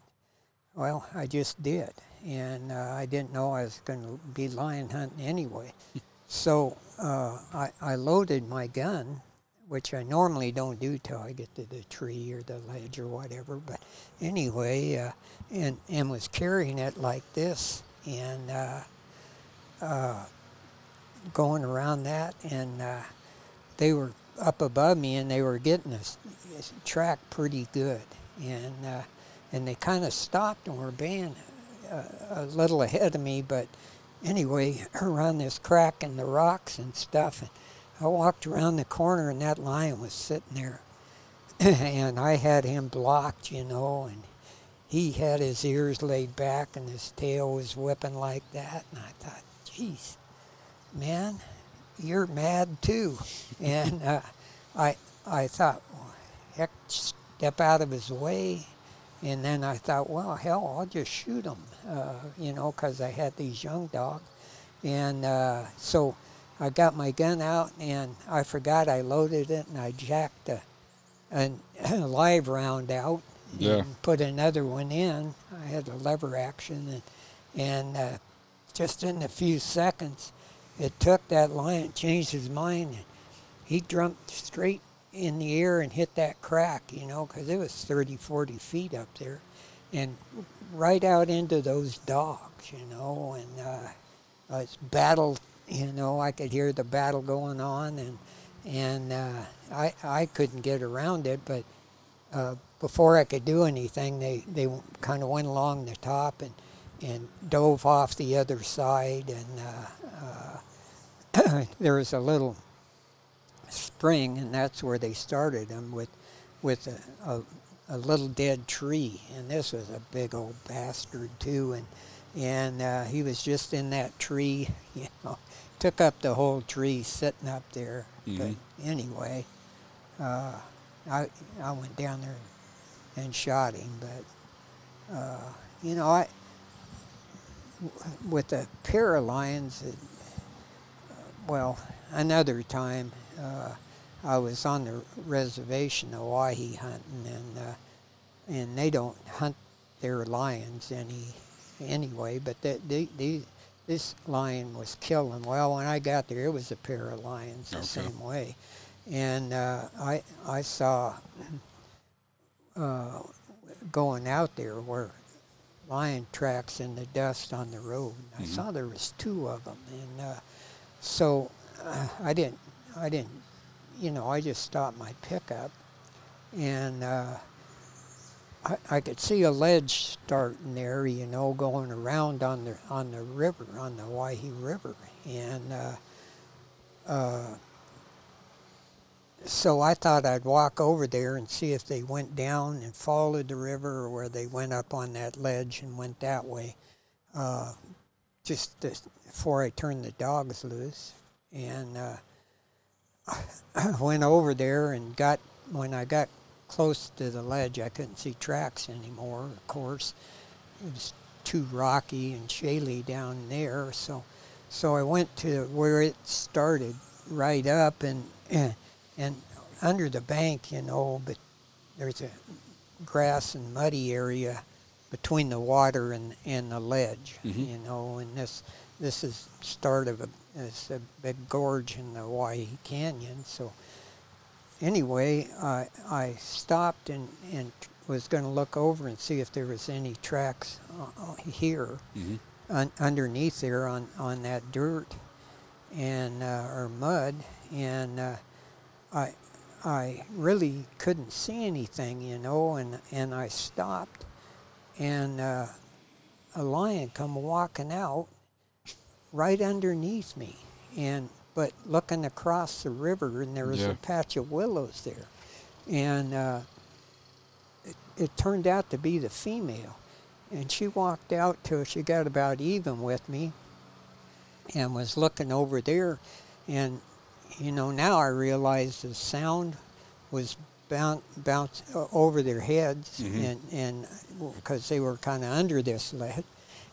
well, I just did, and uh, I didn't know I was going to be lion hunting anyway. *laughs* so uh, I, I loaded my gun, which I normally don't do till I get to the tree or the ledge or whatever. But anyway, uh, and and was carrying it like this, and uh, uh, going around that, and uh, they were up above me, and they were getting this track pretty good, and and they kind of stopped and were being a, a little ahead of me, but anyway, *laughs* around this crack in the rocks and stuff. And I walked around the corner, and that lion was sitting there, *laughs* and I had him blocked, you know, and he had his ears laid back, and his tail was whipping like that, and I thought, geez, man, you're mad too, *laughs* and uh, I I thought, well, heck, step out of his way and then I thought, well, hell, I'll just shoot him, uh, you know, because I had these young dogs. And uh, so I got my gun out, and I forgot I loaded it, and I jacked a, a, *clears throat* a live round out yeah. and put another one in. I had a lever action, and, and uh, just in a few seconds, it took that lion, changed his mind, and he jumped straight in the air and hit that crack, you know, because it was 30, 40 feet up there. And right out into those dogs, you know, and uh, it's battle, you know, I could hear the battle going on, and and uh, I I couldn't get around it, but uh, before I could do anything, they they kind of went along the top and and dove off the other side, and uh, uh, *coughs* there was a little spring, and that's where they started them with, with a, a, a, little dead tree. And this was a big old bastard too, and and uh, he was just in that tree, *laughs* you know, took up the whole tree sitting up there. Mm-hmm. But anyway, uh, I I went down there and, and shot him, but uh, you know I with the pair of lions, well, another time uh, I was on the reservation of Owyhee hunting, and uh, and they don't hunt their lions any anyway. But the, the, the, this lion was killing. Well, when I got there, it was a pair of lions the okay. same way, and uh, I I saw uh, going out there were lion tracks in the dust on the road. Mm-hmm. I saw there was two of them, and uh, so uh, I didn't I didn't, you know, I just stopped my pickup, and uh, I, I could see a ledge starting there, you know, going around on the on the river, on the Owyhee River, and uh, uh, so I thought I'd walk over there and see if they went down and followed the river, or where they went up on that ledge and went that way, uh, just before I turned the dogs loose, and uh, I *coughs* went over there and got when I got close to the ledge, I couldn't see tracks anymore. Of course, it was too rocky and shaly down there. So, so I went to where it started, right up and, *coughs* and under the bank, you know. But there's a grass and muddy area between the water and and the ledge, mm-hmm. you know. And this this is start of a it's a big gorge in the Owyhee Canyon. So anyway, I I stopped and and was going to look over and see if there was any tracks uh, here mm-hmm. un- underneath there on on that dirt and uh, or mud and uh, I I really couldn't see anything, you know, and and I stopped and uh, a lion come walking out right underneath me, and but looking across the river, and there was yeah. a patch of willows there, and uh, it, it turned out to be the female, and she walked out till she got about even with me, and was looking over there, and you know now I realize the sound was bounce, bounce over their heads, mm-hmm. and and because they were kind of under this lead,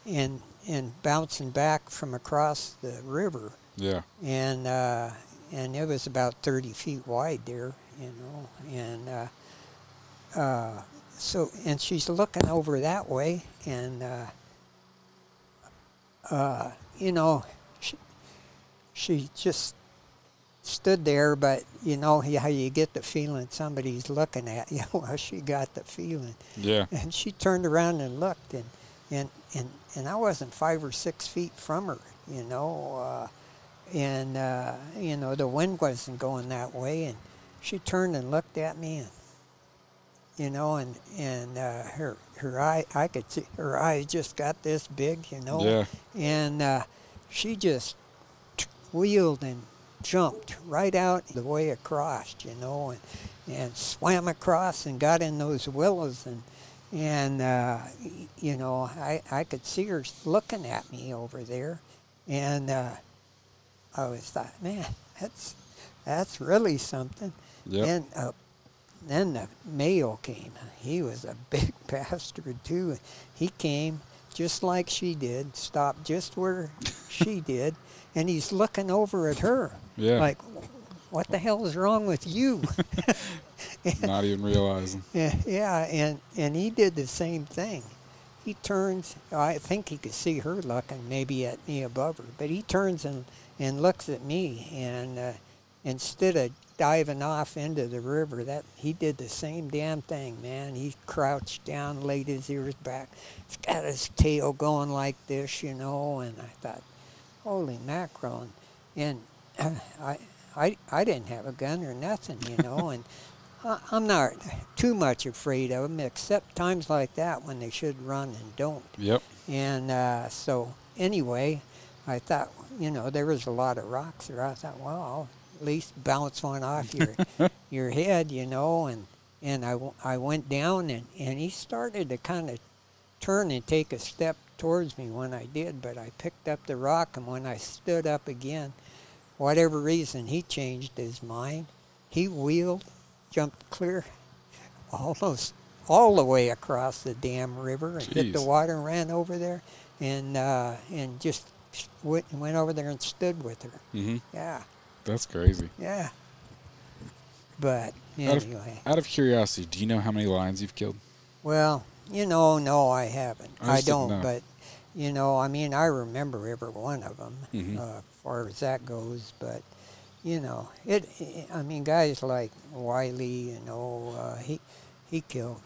and and bouncing back from across the river. Yeah. And uh, and it was about 30 feet wide there, you know, and uh, uh, so and she's looking over that way, and uh, uh, you know, she, she just stood there, but you know how you get the feeling somebody's looking at you. *laughs* Well, she got the feeling, Yeah. and she turned around and looked, and and and and I wasn't five or six feet from her, you know, uh, and uh, you know the wind wasn't going that way, and she turned and looked at me, and you know, and and uh, her her eye, I could see her eyes just got this big, you know, Yeah. and uh, she just wheeled and jumped right out the way across, you know, and, and swam across and got in those willows and and uh, you know I, I could see her looking at me over there, and uh, I was thought, man, that's that's really something. Yep. And uh, then the male came. He was a *laughs* big bastard too. He came just like she did, stopped just where she *laughs* did, and he's looking over at her Yeah. like, "What the hell is wrong with you?" *laughs* Not even realizing. *laughs* yeah, yeah, and and he did the same thing. He turns. I think he could see her looking maybe at me above her, but he turns and and looks at me, and uh, instead of diving off into the river, that he did the same damn thing, man. He crouched down, laid his ears back, he's got his tail going like this, you know. And I thought, holy mackerel! And, and *coughs* I, I, I didn't have a gun or nothing, you know, *laughs* and. I- I'm not too much afraid of them, except times like that when they should run and don't. Yep. And uh, so, anyway, I thought, you know, there was a lot of rocks there. I thought, well, I'll at least bounce one off your *laughs* your head, you know. And and I, w- I went down, and, and he started to kind of turn and take a step towards me when I did, but I picked up the rock, and when I stood up again, whatever reason, he changed his mind. He wheeled, jumped clear, *laughs* almost all the way across the damn river and hit the water and ran over there, and uh, and just went, went over there and stood with her. hmm Yeah, That's crazy. yeah. But Out of- anyway, Out of curiosity, do you know how many lions you've killed? well, you know, no, I haven't. I I, don't. But you know, I mean, I remember every one of them, Mhm. uh, far as that goes. But you know, it. i I mean, guys like Wiley, you know, uh, he he killed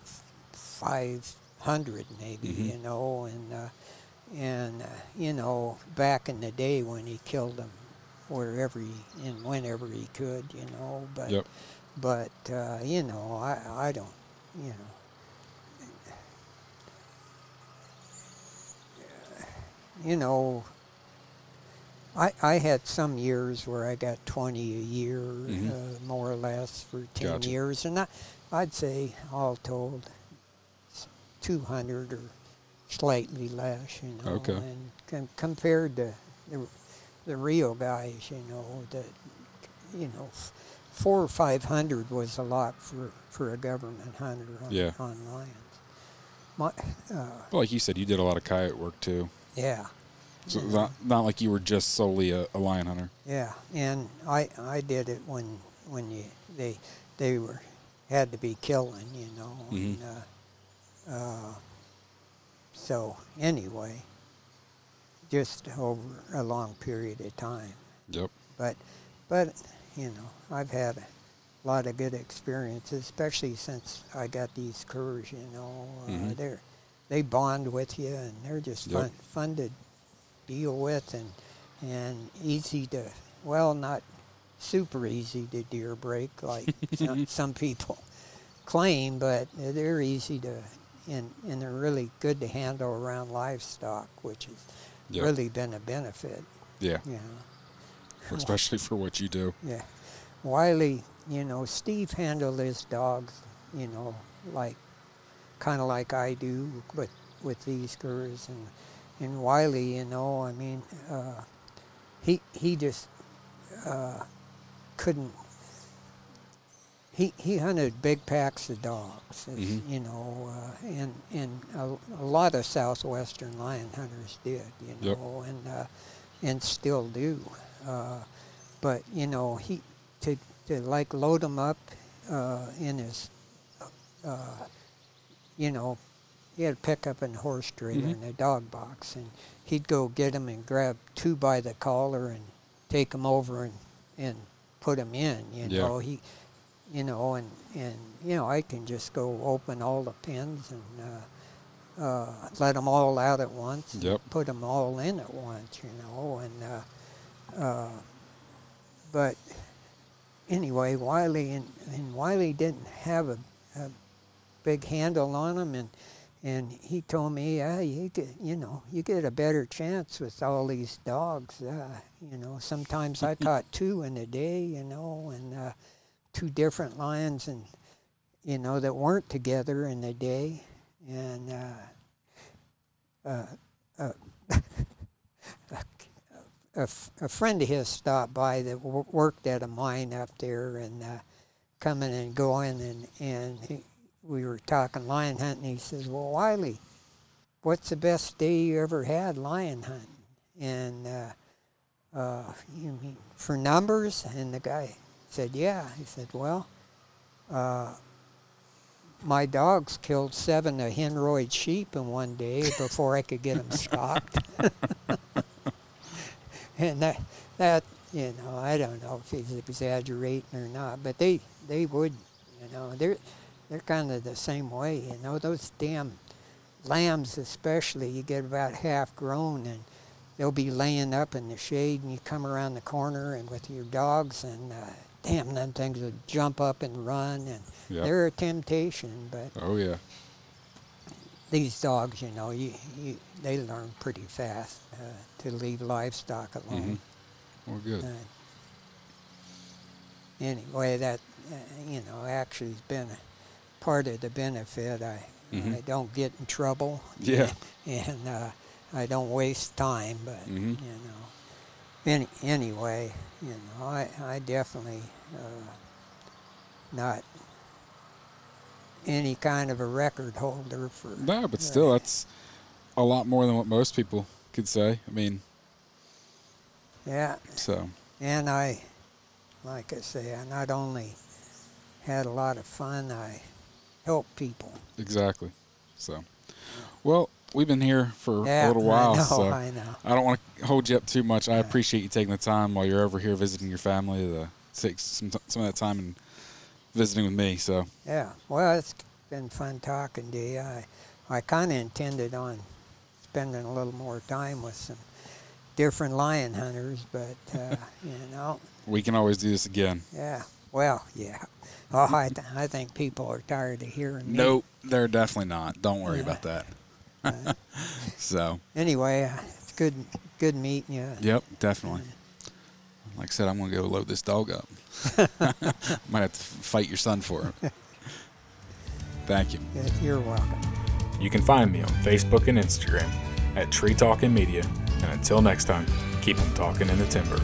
five hundred maybe, Mhm. you know, and uh, and uh, you know, back in the day when he killed them wherever he and whenever he could, you know, but Yep. but uh, you know, I I don't, you know. You know, I I had some years where I got twenty a year, Mhm. uh, more or less, for ten Gotcha. years, and I, I'd say all told, two hundred or slightly less, you know. Okay. And com- compared to the the real guys, you know, that you know, f- four or five hundred was a lot for, for a government hunter on, Yeah. on lions. My, uh, Well, like you said, you did a lot of coyote work too. yeah, So Yeah. not, not like you were just solely a, a lion hunter. yeah, and I I did it when when you they they were had to be killing, you know, Mhm. and uh, uh, so anyway, just over a long period of time. Yep. But, but you know, I've had a lot of good experiences, especially since I got these curs. You know, uh, Mhm. they're they bond with you, and they're just Yep. fun fun to deal with, and and easy to well, not super easy to deer break like *laughs* some, some people claim, but they're easy to. And, and they're really good to handle around livestock, which has Yep. really been a benefit. Yeah. You know. Especially for what you do. Yeah. Wiley, you know, Steve handled his dogs, you know, like kind of like I do with with these curs and and Wiley, you know, I mean, uh, he he just uh, couldn't. He, he hunted big packs of dogs, Mhm. you know, uh, and and a, a lot of southwestern lion hunters did, you Yep. know, and uh, and still do. Uh, but you know he to to like load him up uh, in his, uh, you know, he had a pickup and horse trailer Mhm. and a dog box, and he'd go get him and grab two by the collar and take him over and and put him in. You Yeah. know, he, you know, and and you know, I can just go open all the pins and. Uh, uh, let them all out at once. and Yep. Put them all in at once, you know, and uh, uh, but anyway, Wiley and, and Wiley didn't have a, a big handle on him, and and he told me, yeah, you get, you know, you get a better chance with all these dogs. Uh, you know, sometimes I caught two in a day, you know, and uh, two different lions, and you know that weren't together in a day, and. Uh, uh, uh, *laughs* a, a f- a friend of his stopped by that w- worked at a mine up there and uh, coming and going and and he, we were talking lion hunting. He says, "Well, Wiley, what's the best day you ever had lion hunting?" And uh, uh, you mean for numbers? And the guy said, "Yeah." He said, "Well." Uh, my dogs killed seven of Henroyd sheep in one day before I could get them stopped. *laughs* and that, that, you know, I don't know if he's exaggerating or not, but they, they would, you know, they're, they're kind of the same way, you know, those damn lambs especially, you get about half grown and they'll be laying up in the shade and you come around the corner and with your dogs and, uh, damn, them things would jump up and run and Yep. they're a temptation, but Oh yeah. these dogs, you know, you, you they learn pretty fast uh, to leave livestock alone. Well, good. Uh, anyway, that uh, you know actually has been a part of the benefit. I Mhm. I don't get in trouble. Yeah. *laughs* and uh, I don't waste time. But Mhm. you know, any anyway, you know, I I definitely uh, not any kind of a record holder for No, but still, that's a lot more than what most people could say. I mean, yeah. so And I, like I say, I not only had a lot of fun, I helped people. exactly. So, well, we've been here for yeah, a little while, I know, so I know. I don't want to hold you up too much. I appreciate you taking the time while you're over here visiting your family to take some some of that time and visiting with me. So, Yeah, well, it's been fun talking to you. I, I kind of intended on spending a little more time with some different lion hunters, but, uh, *laughs* you know, we can always do this again. yeah. Well, yeah. Oh, I, th- I think people are tired of hearing me. Nope, they're definitely not. Don't worry Yeah. about that. Uh, *laughs* So, anyway, uh, it's good good meeting you. yep, definitely. Like I said, I'm gonna go load this dog up. I *laughs* *laughs* might have to fight your son for it. Thank you. Yeah, You're welcome. You can find me on Facebook and Instagram at Tree Talkin' Media. And until next time, keep 'em talking in the timber.